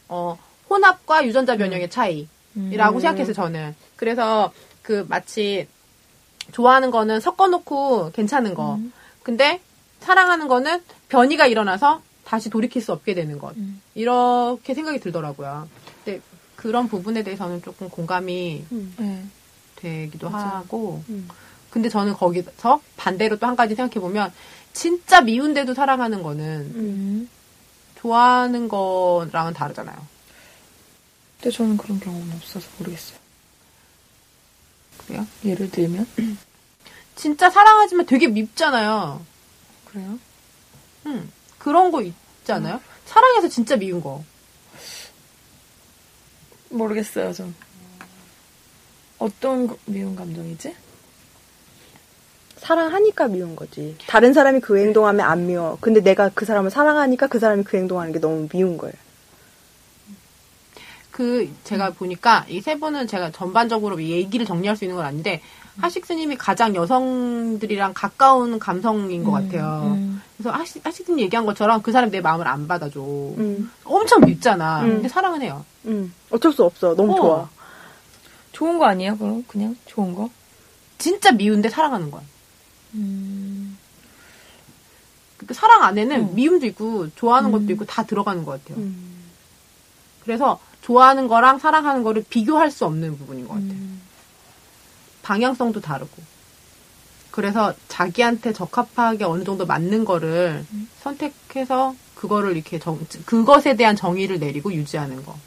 Speaker 1: 어 혼합과 유전자 변형의 차이라고
Speaker 3: 음.
Speaker 1: 생각했어요 저는. 그래서 그 마치 좋아하는 거는 섞어놓고 괜찮은 거.
Speaker 3: 음.
Speaker 1: 근데 사랑하는 거는 변이가 일어나서 다시 돌이킬 수 없게 되는 것.
Speaker 3: 음.
Speaker 1: 이렇게 생각이 들더라고요. 근데 그런 부분에 대해서는 조금 공감이
Speaker 3: 네.
Speaker 1: 되기도
Speaker 3: 맞아.
Speaker 1: 하고.
Speaker 2: 음.
Speaker 1: 근데 저는 거기서 반대로 또 한 가지 생각해보면 진짜 미운데도 사랑하는 거는
Speaker 3: 음.
Speaker 1: 좋아하는 거랑은 다르잖아요.
Speaker 3: 근데 저는 그런 경험은 없어서 모르겠어요.
Speaker 1: 그래요?
Speaker 3: 예를 들면? *clears throat*
Speaker 1: 진짜 사랑하지만 되게 밉잖아요.
Speaker 3: 그래요?
Speaker 1: 음, 그런 거 있잖아요. 사랑해서 진짜 미운 거.
Speaker 3: 모르겠어요, 전. 어떤 거- 미운 감정이지?
Speaker 2: 사랑하니까 미운 거지. 다른 사람이 그 행동하면 안 미워. 근데 내가 그 사람을 사랑하니까 그 사람이 그 행동하는 게 너무 미운 거예요.
Speaker 1: 그 제가 보니까 이 세 분은 제가 전반적으로 얘기를 정리할 수 있는 건 아닌데 하식 스님이 가장 여성들이랑 가까운 감성인 것 같아요.
Speaker 3: 음.
Speaker 1: 그래서 하식, 하식 스님 얘기한 것처럼 그 사람 내 마음을 안 받아줘.
Speaker 2: 음,
Speaker 1: 엄청 밉잖아.
Speaker 2: 음.
Speaker 1: 근데 사랑은 해요.
Speaker 2: 음. 어쩔 수 없어. 너무
Speaker 1: 어.
Speaker 2: 좋아.
Speaker 3: 좋은 거 아니에요? 그럼 그냥 좋은 거?
Speaker 1: 진짜 미운데 사랑하는 거야.
Speaker 3: 음.
Speaker 1: 그 사랑 안에는
Speaker 3: 음.
Speaker 1: 미움도 있고 좋아하는
Speaker 3: 음.
Speaker 1: 것도 있고 다 들어가는 것 같아요.
Speaker 2: 음.
Speaker 1: 그래서 좋아하는 거랑 사랑하는 거를 비교할 수 없는 부분인 것 같아요.
Speaker 3: 음.
Speaker 1: 방향성도 다르고. 그래서 자기한테 적합하게 어느 정도 맞는 거를
Speaker 3: 음.
Speaker 1: 선택해서 그거를 이렇게 정, 그것에 대한 정의를 내리고 유지하는 거.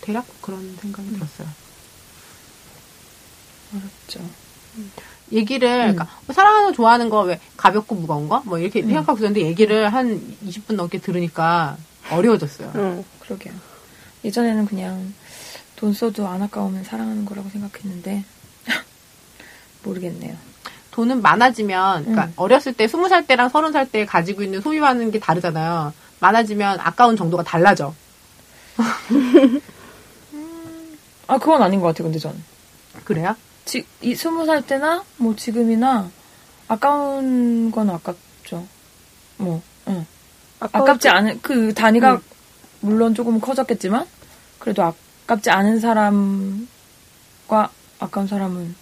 Speaker 1: 대략 그런 생각이
Speaker 3: 음.
Speaker 1: 들었어요.
Speaker 3: 어렵죠.
Speaker 1: 얘기를,
Speaker 3: 음.
Speaker 1: 그러니까 뭐 사랑하는 거 좋아하는 거 왜 가볍고 무거운 거? 뭐 이렇게
Speaker 3: 음.
Speaker 1: 생각하고 있었는데 얘기를 한 20분 넘게 들으니까 어려워졌어요.
Speaker 2: 응.
Speaker 3: 그러게요. 예전에는 그냥 돈 써도 안 아까우면 사랑하는 거라고 생각했는데 *laughs* 모르겠네요.
Speaker 1: 돈은 많아지면, 그러니까
Speaker 3: 음.
Speaker 1: 어렸을 때, 스무 살 때랑 서른 살 때 가지고 있는 소유하는 게 다르잖아요. 많아지면 아까운 정도가 달라져. *laughs*
Speaker 3: 아 그건 아닌 것 같아요. 근데 전.
Speaker 1: 그래요?
Speaker 3: 지, 이 스무 살 때나 뭐 지금이나 아까운 건 아깝죠. 뭐, 응. 아깝지 않은 그 단위가
Speaker 2: 음.
Speaker 3: 물론 조금 커졌겠지만 그래도 아깝지 않은 사람과 아까운 사람은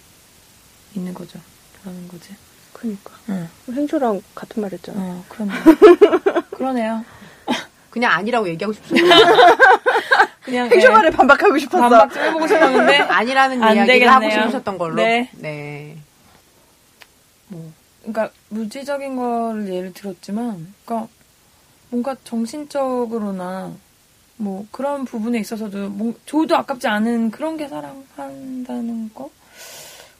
Speaker 3: 있는 거죠. 그러는 거지.
Speaker 2: 그니까.
Speaker 3: 응.
Speaker 2: 행쇼랑 같은 말 했잖아.
Speaker 3: 어, 그러네. *laughs* 그러네요.
Speaker 1: 그냥 아니라고 얘기하고 싶어요. *laughs*
Speaker 3: 그냥
Speaker 2: 행쇼
Speaker 3: 예,
Speaker 2: 말에 반박하고 싶었어.
Speaker 3: 반박 좀 해보고 싶었는데 *laughs*
Speaker 1: 아니라는
Speaker 3: 안
Speaker 1: 이야기를
Speaker 3: 되겠네요.
Speaker 1: 하고 싶으셨던 걸로.
Speaker 3: 네.
Speaker 1: 네.
Speaker 3: 뭐, 그러니까 물질적인 걸 예를 들었지만, 그러니까 뭔가 정신적으로나 뭐 그런 부분에 있어서도 뭔 줘도 아깝지 않은 그런 게 사랑한다는 거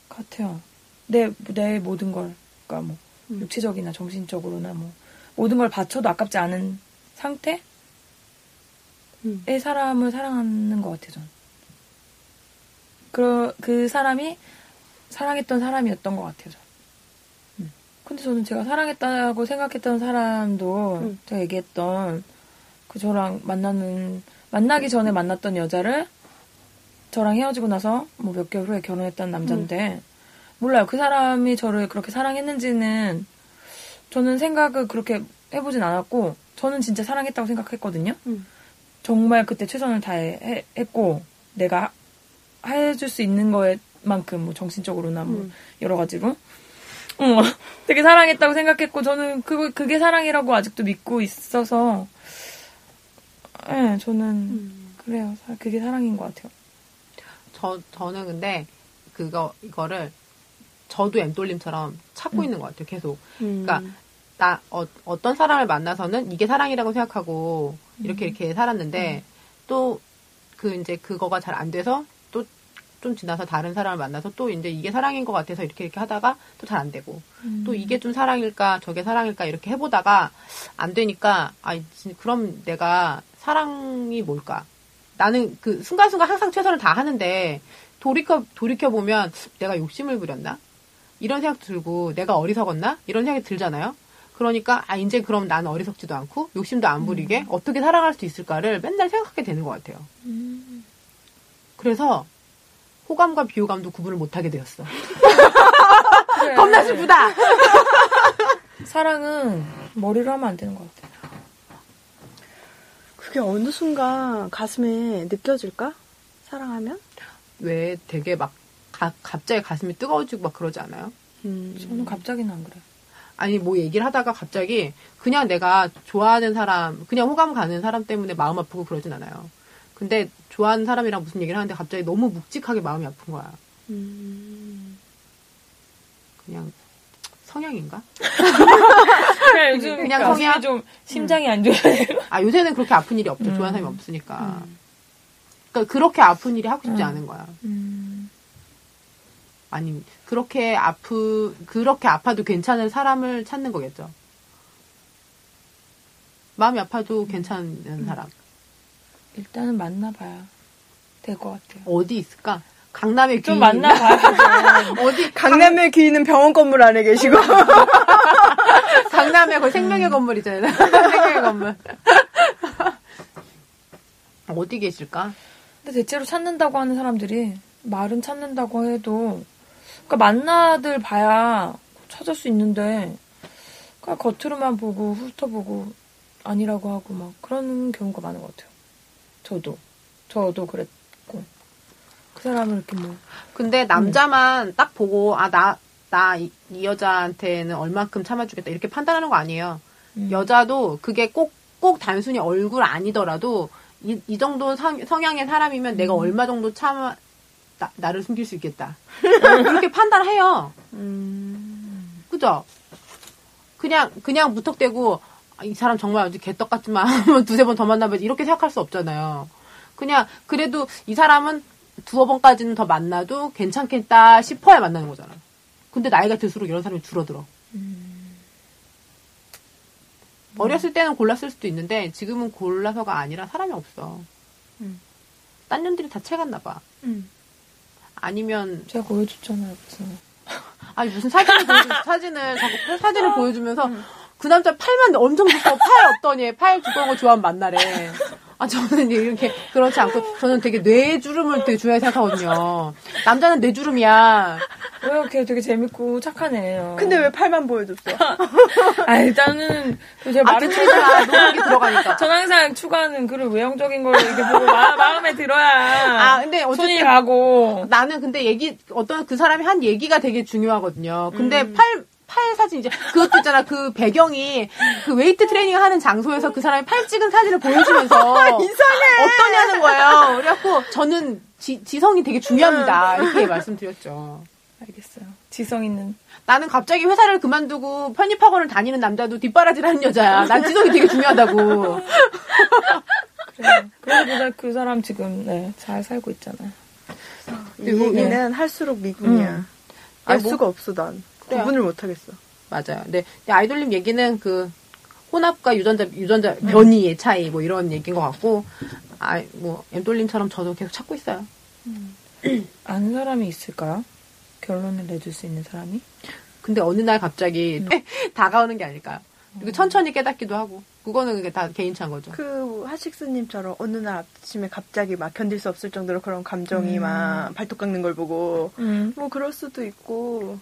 Speaker 3: 같아요. 내 내 모든 걸, 그러니까 뭐
Speaker 2: 음.
Speaker 3: 육체적이나 정신적으로나 뭐 모든 걸 바쳐도 아깝지 않은 상태의
Speaker 2: 음.
Speaker 3: 사람을 사랑하는 것 같아요. 전. 그, 그 사람이 사랑했던 사람이었던 것 같아요. 전. 음. 근데 저는 제가 사랑했다고 생각했던 사람도
Speaker 2: 음.
Speaker 3: 제가 얘기했던 그 저랑 만나는 만나기 전에 만났던 여자를 저랑 헤어지고 나서 뭐 몇 개월 후에 결혼했던 남자인데 몰라요. 그 사람이 저를 그렇게 사랑했는지는 저는 생각을 그렇게 해보진 않았고 저는 진짜 사랑했다고 생각했거든요.
Speaker 2: 음.
Speaker 3: 정말 그때 최선을 다했고 내가 해줄 수 있는 거에만큼 뭐 정신적으로나 뭐
Speaker 2: 음.
Speaker 3: 여러 가지로 어, 되게 사랑했다고 생각했고 저는 그거 그게 사랑이라고 아직도 믿고 있어서 예 저는
Speaker 2: 음.
Speaker 3: 그래요 사- 그게 사랑인 것 같아요
Speaker 1: 저, 저는 근데 그거, 이거를 저도 엠돌림처럼 찾고
Speaker 3: 음.
Speaker 1: 있는 것 같아요. 계속.
Speaker 2: 음.
Speaker 1: 그러니까 나 어, 어떤 사람을 만나서는 이게 사랑이라고 생각하고 이렇게 이렇게 살았는데 또 그 이제 그거가 잘 안 돼서 또 좀 지나서 다른 사람을 만나서 또 이제 이게 사랑인 것 같아서 이렇게 이렇게 하다가 또 잘 안 되고 또 이게 좀 사랑일까 저게 사랑일까 이렇게 해보다가 안 되니까 아 진- 그럼 내가 사랑이 뭘까 나는 그 순간순간 항상 최선을 다 하는데 돌이켜 돌이켜 보면 내가 욕심을 부렸나 이런 생각 들고 내가 어리석었나 이런 생각이 들잖아요. 그러니까 아 이제 그럼 나는 어리석지도 않고 욕심도 안 부리게 어떻게 살아갈 수 있을까를 맨날 생각하게 되는 것 같아요.
Speaker 3: 음.
Speaker 1: 그래서 호감과 비호감도 구분을 못하게 되었어. *laughs*
Speaker 3: 그래.
Speaker 1: 겁나 슬프다.
Speaker 3: 사랑은 머리로 하면 안 되는 것 같아요
Speaker 2: 그게 어느 순간 가슴에 느껴질까? 사랑하면?
Speaker 1: 왜 되게 막 가- 갑자기 가슴이 뜨거워지고 막 그러지 않아요?
Speaker 2: 음.
Speaker 3: 저는 갑자기는 안 그래요
Speaker 1: 아니 뭐 얘기를 하다가 갑자기 그냥 내가 좋아하는 사람 그냥 호감 가는 사람 때문에 마음 아프고 그러진 않아요. 근데 좋아하는 사람이랑 무슨 얘기를 하는데 갑자기 너무 묵직하게 마음이 아픈 거야.
Speaker 2: 음.
Speaker 1: 그냥 성향인가?
Speaker 3: 그냥 *laughs* 요즘
Speaker 1: 그냥 성향?
Speaker 3: 좀 심장이 안 좋아요
Speaker 1: 아 요새는 그렇게 아픈 일이 없죠.
Speaker 3: 음.
Speaker 1: 좋아하는 사람이 없으니까. 그러니까 그렇게 아픈 일이 하고 싶지
Speaker 3: 음.
Speaker 1: 않은 거야.
Speaker 3: 음.
Speaker 1: 아니 그렇게 아프 그렇게 아파도 괜찮은 사람을 찾는 거겠죠. 마음이 아파도 괜찮은 사람
Speaker 3: 일단은 만나봐야 될 것 같아요
Speaker 1: 어디 있을까? 강남에
Speaker 3: 좀
Speaker 1: 귀-
Speaker 3: 만나봐야죠. *laughs*
Speaker 1: 어디
Speaker 2: 강남에 귀는 병원 건물 안에 계시고. *laughs*
Speaker 1: 강남에 거의 생명의 건물이잖아요. *laughs* 생명의 건물. 어디 계실까?
Speaker 3: 근데 대체로 찾는다고 하는 사람들이 말은 찾는다고 해도 그러니까 만나들 봐야 찾을 수 있는데 그냥 겉으로만 보고 훑어보고 아니라고 하고 막 그런 경우가 많은 것 같아요. 저도 저도 그랬고 그 사람을 이렇게 뭐
Speaker 1: 근데 남자만 딱 보고 아 나나이 여자한테는 얼만큼 참아주겠다 이렇게 판단하는 거 아니에요.
Speaker 3: 음.
Speaker 1: 여자도 그게 꼭꼭 단순히 얼굴 아니더라도 이, 이 정도 성, 성향의 사람이면 내가 얼마 정도 참아 나, 나를 숨길 수 있겠다. *laughs* 그렇게 판단해요.
Speaker 2: 음.
Speaker 1: 그죠? 그냥 그냥 무턱대고 아, 이 사람 정말 아주 개떡 같지만 *laughs* 두세 번 더 만나면 이렇게 생각할 수 없잖아요. 그냥 그래도 이 사람은 두어 번까지는 더 만나도 괜찮겠다 싶어야 만나는 거잖아. 근데 나이가 들수록 이런 사람이 줄어들어. 어렸을 때는 골랐을 수도 있는데 지금은 골라서가 아니라 사람이 없어.
Speaker 2: 음.
Speaker 1: 딴 년들이 다 채갔나 봐.
Speaker 2: 음.
Speaker 1: 아니면
Speaker 3: 제가 보여줬잖아요. 무슨. *laughs*
Speaker 1: 아니 무슨 사진을 보여주, 사진을 자꾸 사진을 보여주면서 그 남자 팔만 엄청 두꺼워 팔 어떠니 팔 두꺼운 거 좋아하면 만나래. 아 저는 이렇게 그렇지 않고 저는 되게 뇌주름을 되게 중요하게 생각하거든요. 남자는 뇌주름이야.
Speaker 3: 왜요? 걔 되게 재밌고 착한 애예요.
Speaker 2: 근데 왜 팔만 보여줬어? *laughs*
Speaker 3: 아 일단은 제가
Speaker 1: 아
Speaker 3: 말을
Speaker 1: 듣잖아 노력이 들어가니까.
Speaker 3: 전 항상 추구하는 그런 외형적인 걸 이렇게 보고 마, 마음에 들어야
Speaker 1: 아 근데
Speaker 3: 손이
Speaker 1: 어쨌든
Speaker 3: 가고
Speaker 1: 나는 근데 얘기 어떤 그 사람이 한 얘기가 되게 중요하거든요. 근데
Speaker 3: 음.
Speaker 1: 팔, 팔 사진 이제 그것도 있잖아. 그 배경이 그 웨이트 트레이닝 하는 장소에서 그 사람이 팔 찍은 사진을 보여주면서 *laughs*
Speaker 2: 이상해.
Speaker 1: 어떠냐는 거예요. 그래갖고 저는 지, 지성이 되게 중요합니다. 이렇게 말씀드렸죠.
Speaker 3: 알겠어요. 지성 있는
Speaker 1: 나는 갑자기 회사를 그만두고 편입학원을 다니는 남자도 뒷바라지를 하는 여자야. 난 지성이 되게 중요하다고.
Speaker 3: 그래. 그러보다 그 사람 지금 네, 잘 살고 있잖아요.
Speaker 2: 이 얘기는 할수록 미군이야.
Speaker 3: 음.
Speaker 2: 알
Speaker 1: 네, 뭐-
Speaker 2: 수가 없어 난.
Speaker 1: 그래요.
Speaker 2: 구분을 못 하겠어.
Speaker 1: 맞아요. 네. 근데 아이돌님 얘기는 그 혼합과 유전자 유전자 변이의 차이 뭐 이런 얘기인 것 같고 아뭐 엠돌님처럼 저도 계속 찾고 있어요.
Speaker 3: 아는 사람이 있을까요? 결론을 내줄 수 있는 사람이?
Speaker 1: 근데 어느 날 갑자기 *laughs* 다가오는 게 아닐까요? 그리고 천천히 깨닫기도 하고 그거는 그게 다 개인차인 거죠.
Speaker 2: 그 하식스님처럼 어느 날 아침에 갑자기 막 견딜 수 없을 정도로 그런 감정이
Speaker 3: 음.
Speaker 2: 막 발톱 깎는 걸 보고
Speaker 3: 음.
Speaker 2: 뭐 그럴 수도 있고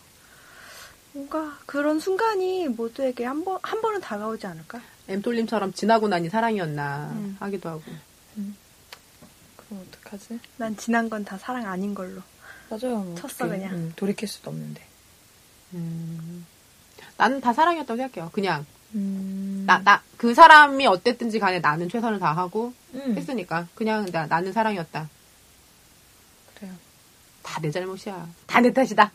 Speaker 2: 뭔가 그런 순간이 모두에게 한 번 한 번은 다가오지 않을까?
Speaker 1: 엠돌님처럼 지나고 나니 사랑이었나
Speaker 2: 음.
Speaker 1: 하기도 하고.
Speaker 3: 그럼 어떡하지?
Speaker 2: 난 지난 건 다 사랑 아닌 걸로.
Speaker 3: 맞아요. 뭐
Speaker 2: 쳤어,
Speaker 3: 어떡해.
Speaker 2: 그냥.
Speaker 3: 음, 돌이킬 수도 없는데.
Speaker 1: 음. 나는 다 사랑이었다고 생각해요. 그냥
Speaker 3: 음.
Speaker 1: 나나 그 사람이 어땠든지 간에 나는 최선을 다하고
Speaker 3: 음.
Speaker 1: 했으니까 그냥 나, 나는 사랑이었다.
Speaker 3: 그래요.
Speaker 1: 다 내 잘못이야. 다 내 탓이다.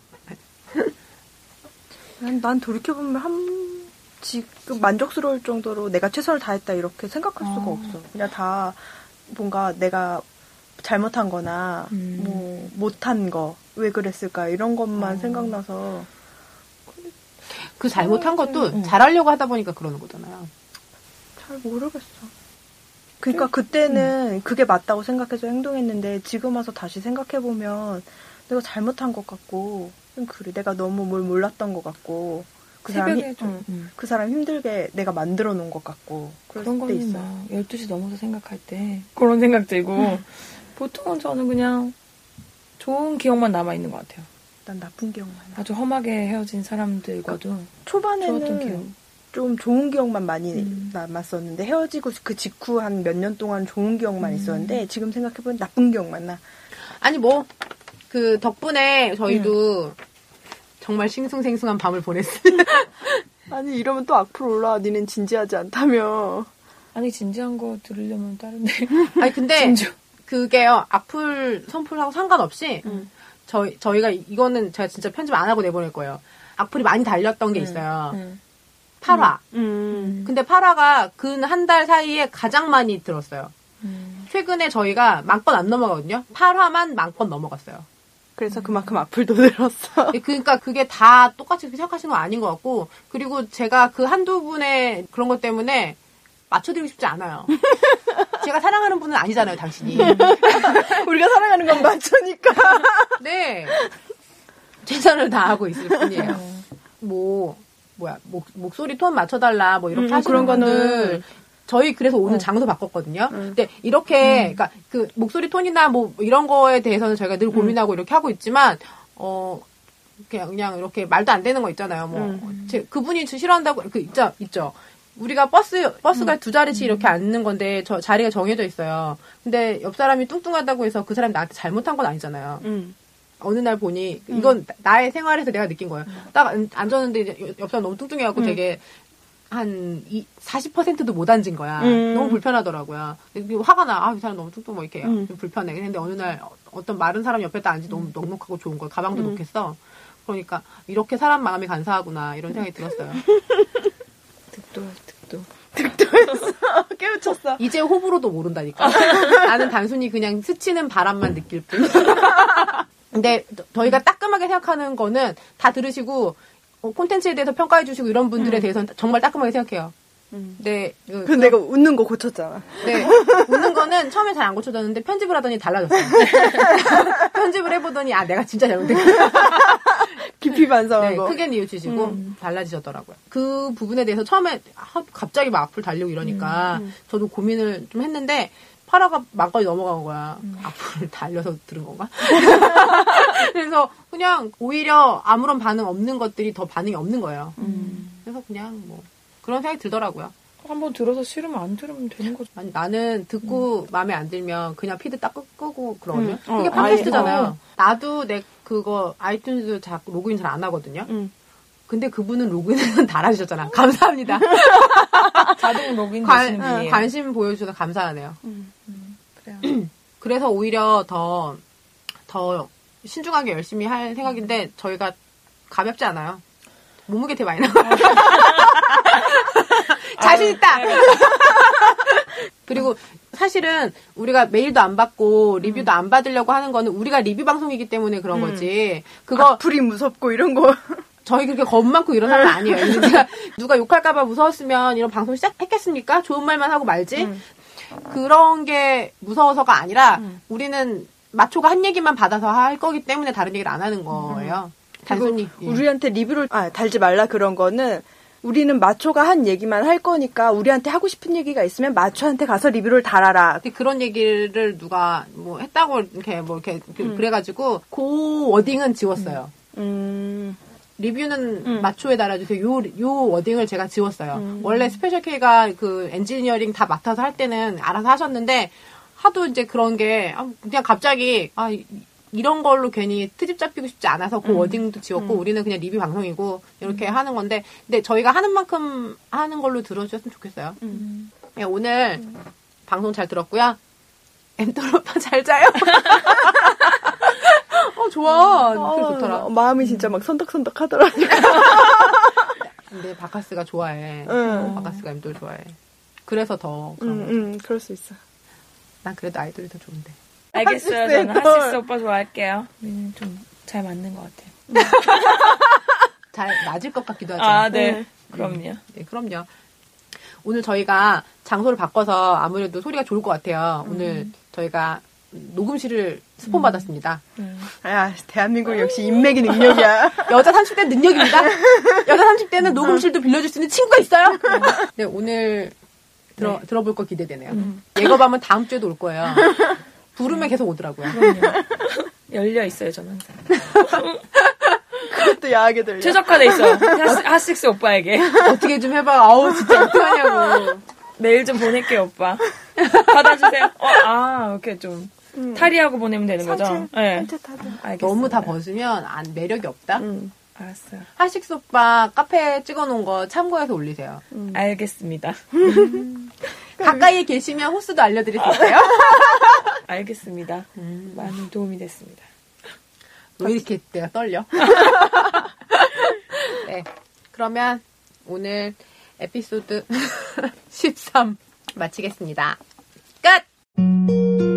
Speaker 2: 난, 난 돌이켜보면 한 지금 만족스러울 정도로 내가 최선을 다했다 이렇게 생각할 수가
Speaker 3: 아.
Speaker 2: 없어. 그냥 다 뭔가 내가 잘못한 거나
Speaker 3: 음.
Speaker 2: 뭐 못한 거 왜 그랬을까 이런 것만
Speaker 3: 아.
Speaker 2: 생각나서
Speaker 1: 그 잘못한 것도
Speaker 3: 응.
Speaker 1: 잘하려고 하다 보니까 그러는 거잖아요.
Speaker 2: 잘 모르겠어. 그러니까 그때는 그게 맞다고 생각해서 행동했는데 지금 와서 다시 생각해 보면 내가 잘못한 것 같고 좀 그래 내가 너무 뭘 몰랐던 것 같고 그 사람이
Speaker 3: 좀
Speaker 2: 응.
Speaker 3: 음.
Speaker 2: 그 사람 힘들게 내가 만들어 놓은 것 같고
Speaker 3: 그런
Speaker 2: 때
Speaker 3: 거는
Speaker 2: 있어.
Speaker 3: 막 12시 넘어서 생각할 때 그런 생각 들고 *laughs* 보통은 저는 그냥 좋은 기억만 남아 있는 것 같아요.
Speaker 2: 난 나쁜 기억만 나.
Speaker 3: 아주 험하게 헤어진 사람들과도 기억.
Speaker 2: 초반에는 좀 좋은 기억만 많이
Speaker 3: 음.
Speaker 2: 남았었는데 헤어지고 그 직후 한 몇 년 동안 좋은 기억만
Speaker 3: 음.
Speaker 2: 있었는데 지금 생각해보면 나쁜 기억만 나.
Speaker 1: 아니 뭐 그 덕분에 저희도 정말 싱숭생숭한 밤을 보냈어요. *laughs*
Speaker 2: 아니 이러면 또 악플 올라와. 니는 진지하지 않다며.
Speaker 3: 아니 진지한 거 들으려면 다른데 *laughs*
Speaker 1: 아니 근데
Speaker 3: 진주.
Speaker 1: 그게요 악플 선플하고 상관없이
Speaker 2: 음.
Speaker 1: 저희 저희가 이거는 제가 진짜 편집 안 하고 내보낼 거예요. 악플이 많이 달렸던 게 있어요.
Speaker 3: 음.
Speaker 1: 8화.
Speaker 2: 음.
Speaker 1: 근데 8화가 근 한 달 사이에 가장 많이 들었어요.
Speaker 3: 음.
Speaker 1: 최근에 저희가 만 건 안 넘어가거든요. 8화만 만 건 넘어갔어요.
Speaker 2: 그래서 그만큼 악플도 *laughs* 늘었어.
Speaker 1: 예, 그러니까 그게 다 똑같이 생각하시는 건 아닌 것 같고 그리고 제가 그 한두 분의 그런 것 때문에 맞춰드리고 싶지 않아요. *laughs* 제가 사랑하는 분은 아니잖아요, 당신이. *laughs*
Speaker 2: 우리가 사랑하는 건 마초니까.
Speaker 1: 네. 최선을 다하고 있을 뿐이에요. 뭐, 뭐야, 목, 목소리 톤 맞춰달라, 뭐, 이렇게
Speaker 2: 음,
Speaker 1: 하시는
Speaker 2: 그런 거는-
Speaker 1: 분들. 저희 그래서 오늘 장소 바꿨거든요. 근데 이렇게, 그니까 그 목소리 톤이나 뭐 이런 거에 대해서는 저희가 늘 고민하고 이렇게 하고 있지만, 어, 그냥, 그냥 이렇게 말도 안 되는 거 있잖아요. 뭐, 제, 그분이 저 싫어한다고, 그, 있죠, 있죠. 우리가 버스, 버스가 두 자리씩 이렇게 앉는 건데, 저 자리가 정해져 있어요. 근데 옆 사람이 뚱뚱하다고 해서 그 사람이 나한테 잘못한 건 아니잖아요.
Speaker 2: 음.
Speaker 1: 어느 날 보니 이건 나의 생활에서 내가 느낀 거예요. 딱 앉- 앉았는데 이제 옆 사람 너무 뚱뚱해갖고 되게 한 40%도 못 앉은 거야.
Speaker 2: 음.
Speaker 1: 너무 불편하더라고요. 화가 나. 아, 이 사람 너무 뚱뚱 뭐 이렇게
Speaker 2: 음.
Speaker 1: 좀 불편해. 근데 어느 날 어- 어떤 마른 사람 옆에 딱 앉지 너무 넉넉하고 좋은 거야. 가방도
Speaker 2: 음.
Speaker 1: 놓겠어. 그러니까 이렇게 사람 마음이 간사하구나 이런 생각이 들었어요. *laughs*
Speaker 3: 득도, 득도. *laughs*
Speaker 2: 깨우쳤어.
Speaker 1: 이제 호불호도 모른다니까. *laughs* 나는 단순히 그냥 스치는 바람만 느낄 뿐. 근데 저- 저희가 따끔하게 생각하는 거는 다 들으시고 어, 콘텐츠에 대해서 평가해 주시고 이런 분들에 대해서는 정말 따끔하게 생각해요. 네, 그,
Speaker 2: 근데 내가 웃는 거 고쳤잖아.
Speaker 1: 네. 웃는 거는 처음에 잘 안 고쳐졌는데 편집을 하더니 달라졌어요. *laughs* 편집을 해보더니 아 내가 진짜 잘못했구나. *laughs*
Speaker 2: 깊이
Speaker 1: 네,
Speaker 2: 반성하고.
Speaker 1: 크게 뉘우치시고 달라지셨더라고요. 그 부분에 대해서 처음에 하- 갑자기 막 악플 달리고 이러니까 저도 고민을 좀 했는데 파라가 막걸리 넘어간 거야. 악플을 달려서 들은 건가? *laughs* 그래서 그냥 오히려 아무런 반응 없는 것들이 더 반응이 없는 거예요. 그래서 그냥 뭐 그런 생각이 들더라고요.
Speaker 3: 한번 들어서 싫으면 안 들으면 되는 거죠.
Speaker 1: 아니, 나는 듣고 마음에 안 들면 그냥 피드 딱 끄, 끄고 그러거든요.
Speaker 2: 음.
Speaker 1: 그게
Speaker 2: 어,
Speaker 1: 팟캐스트잖아요.
Speaker 2: 아예, 어.
Speaker 1: 나도 내 그거 아이튠즈 자 로그인 잘 안 하거든요.
Speaker 2: 음.
Speaker 1: 근데 그분은 로그인을 달아주셨잖아. *laughs* 감사합니다. *laughs*
Speaker 3: 자동 로그인
Speaker 1: 관,
Speaker 3: 되시는 분이에요.
Speaker 1: 관심 보여주셔서 감사하네요.
Speaker 3: 그래요. *clears throat*
Speaker 1: 그래서 오히려 더, 더 신중하게 열심히 할 생각인데 저희가 가볍지 않아요. 몸무게 되게 많이 나와요. *laughs* 자신 있다! *laughs* 그리고 사실은 우리가 메일도 안 받고 리뷰도 안 받으려고 하는 거는 우리가 리뷰 방송이기 때문에 그런 거지. 그거
Speaker 2: 악플이 무섭고 이런 거.
Speaker 1: 저희 그렇게 겁 많고 이런 사람 아니에요. 그래서 제가 누가 욕할까봐 무서웠으면 이런 방송 시작했겠습니까? 좋은 말만 하고 말지. 그런 게 무서워서가 아니라 우리는 마초가 한 얘기만 받아서 할 거기 때문에 다른 얘기를 안 하는 거예요. 단순히. 예.
Speaker 2: 우리한테 리뷰를 아, 달지 말라 그런 거는 우리는 마초가 한 얘기만 할 거니까 우리한테 하고 싶은 얘기가 있으면 마초한테 가서 리뷰를 달아라.
Speaker 1: 근데 그런 얘기를 누가 뭐 했다고 이렇게 뭐 이렇게 그- 그래가지고 그 워딩은 지웠어요.
Speaker 2: 음.
Speaker 1: 리뷰는 마초에 달아주세요. 요, 요 wording을 제가 지웠어요. 원래 스페셜 K가 그 엔지니어링 다 맡아서 할 때는 알아서 하셨는데, 하도 이제 그런 게, 아, 그냥 갑자기, 아, 이- 이런 걸로 괜히 트집 잡히고 싶지 않아서 그 wording도 지웠고, 우리는 그냥 리뷰 방송이고, 이렇게 하는 건데, 근데 저희가 하는 만큼 하는 걸로 들어주셨으면 좋겠어요. 네, 오늘 방송 잘 들었고요. 오빠 잘 자요? *laughs* 어, 좋아. 목소리 좋더라.
Speaker 2: 어, 마음이 진짜 막 선덕선덕 하더라. *laughs*
Speaker 1: 근데 바카스가 좋아해.
Speaker 2: 응.
Speaker 1: 바카스가 엠돌 좋아해. 그래서 더 그런
Speaker 2: 음,
Speaker 1: 거지.
Speaker 2: 음, 그럴 수 있어.
Speaker 1: 난 그래도 아이돌이 더 좋은데.
Speaker 3: 알겠어요.
Speaker 2: 하시스
Speaker 3: 저는
Speaker 2: 걸.
Speaker 3: 하시스 오빠 좋아할게요. 음, 좀잘 맞는 것 같아요. *laughs*
Speaker 1: 잘 맞을 것 같기도 하죠.
Speaker 3: 아, 네.
Speaker 2: 네.
Speaker 3: 그럼요.
Speaker 1: 네, 그럼요. 오늘 저희가 장소를 바꿔서 아무래도 소리가 좋을 것 같아요. 오늘 저희가 녹음실을 스폰 받았습니다.
Speaker 3: 음.
Speaker 2: 야, 대한민국 역시 인맥이 능력이야. *laughs*
Speaker 1: 여자 30대 능력입니다. 여자 30대는 녹음실도 빌려줄 수 있는 친구가 있어요. 네, 오늘 들어, 들어볼 거 기대되네요. 예거밤은 다음 주에도 올 거예요. *laughs* 부르면 계속 오더라고요.
Speaker 3: 열려 있어요, 저는 항상.
Speaker 2: 그것도 야하게 들려.
Speaker 3: 최적화돼 있어요. 하식스 오빠에게.
Speaker 1: 어떻게 좀 해봐. 아우, 진짜 어떡하냐고. *laughs*
Speaker 3: 메일 좀 보낼게요, 오빠. 받아주세요. 어, 아, 이렇게 좀 탈의하고 보내면 되는 거죠?
Speaker 2: 상체,
Speaker 3: 네.
Speaker 2: 상체 타도.
Speaker 3: 알겠습니다.
Speaker 1: 너무 다 벗으면 안, 매력이 없다?
Speaker 2: 음.
Speaker 3: 알았어요.
Speaker 1: 하식스 오빠 카페에 찍어놓은 거 참고해서 올리세요.
Speaker 3: 알겠습니다.
Speaker 1: 가까이에 계시면 호스도 알려드릴 수 있어요? *laughs*
Speaker 3: 알겠습니다. 많은 도움이 됐습니다.
Speaker 1: 왜 이렇게 내가 떨려? *laughs* 네. 그러면 오늘 에피소드 *laughs* 13 마치겠습니다. 끝!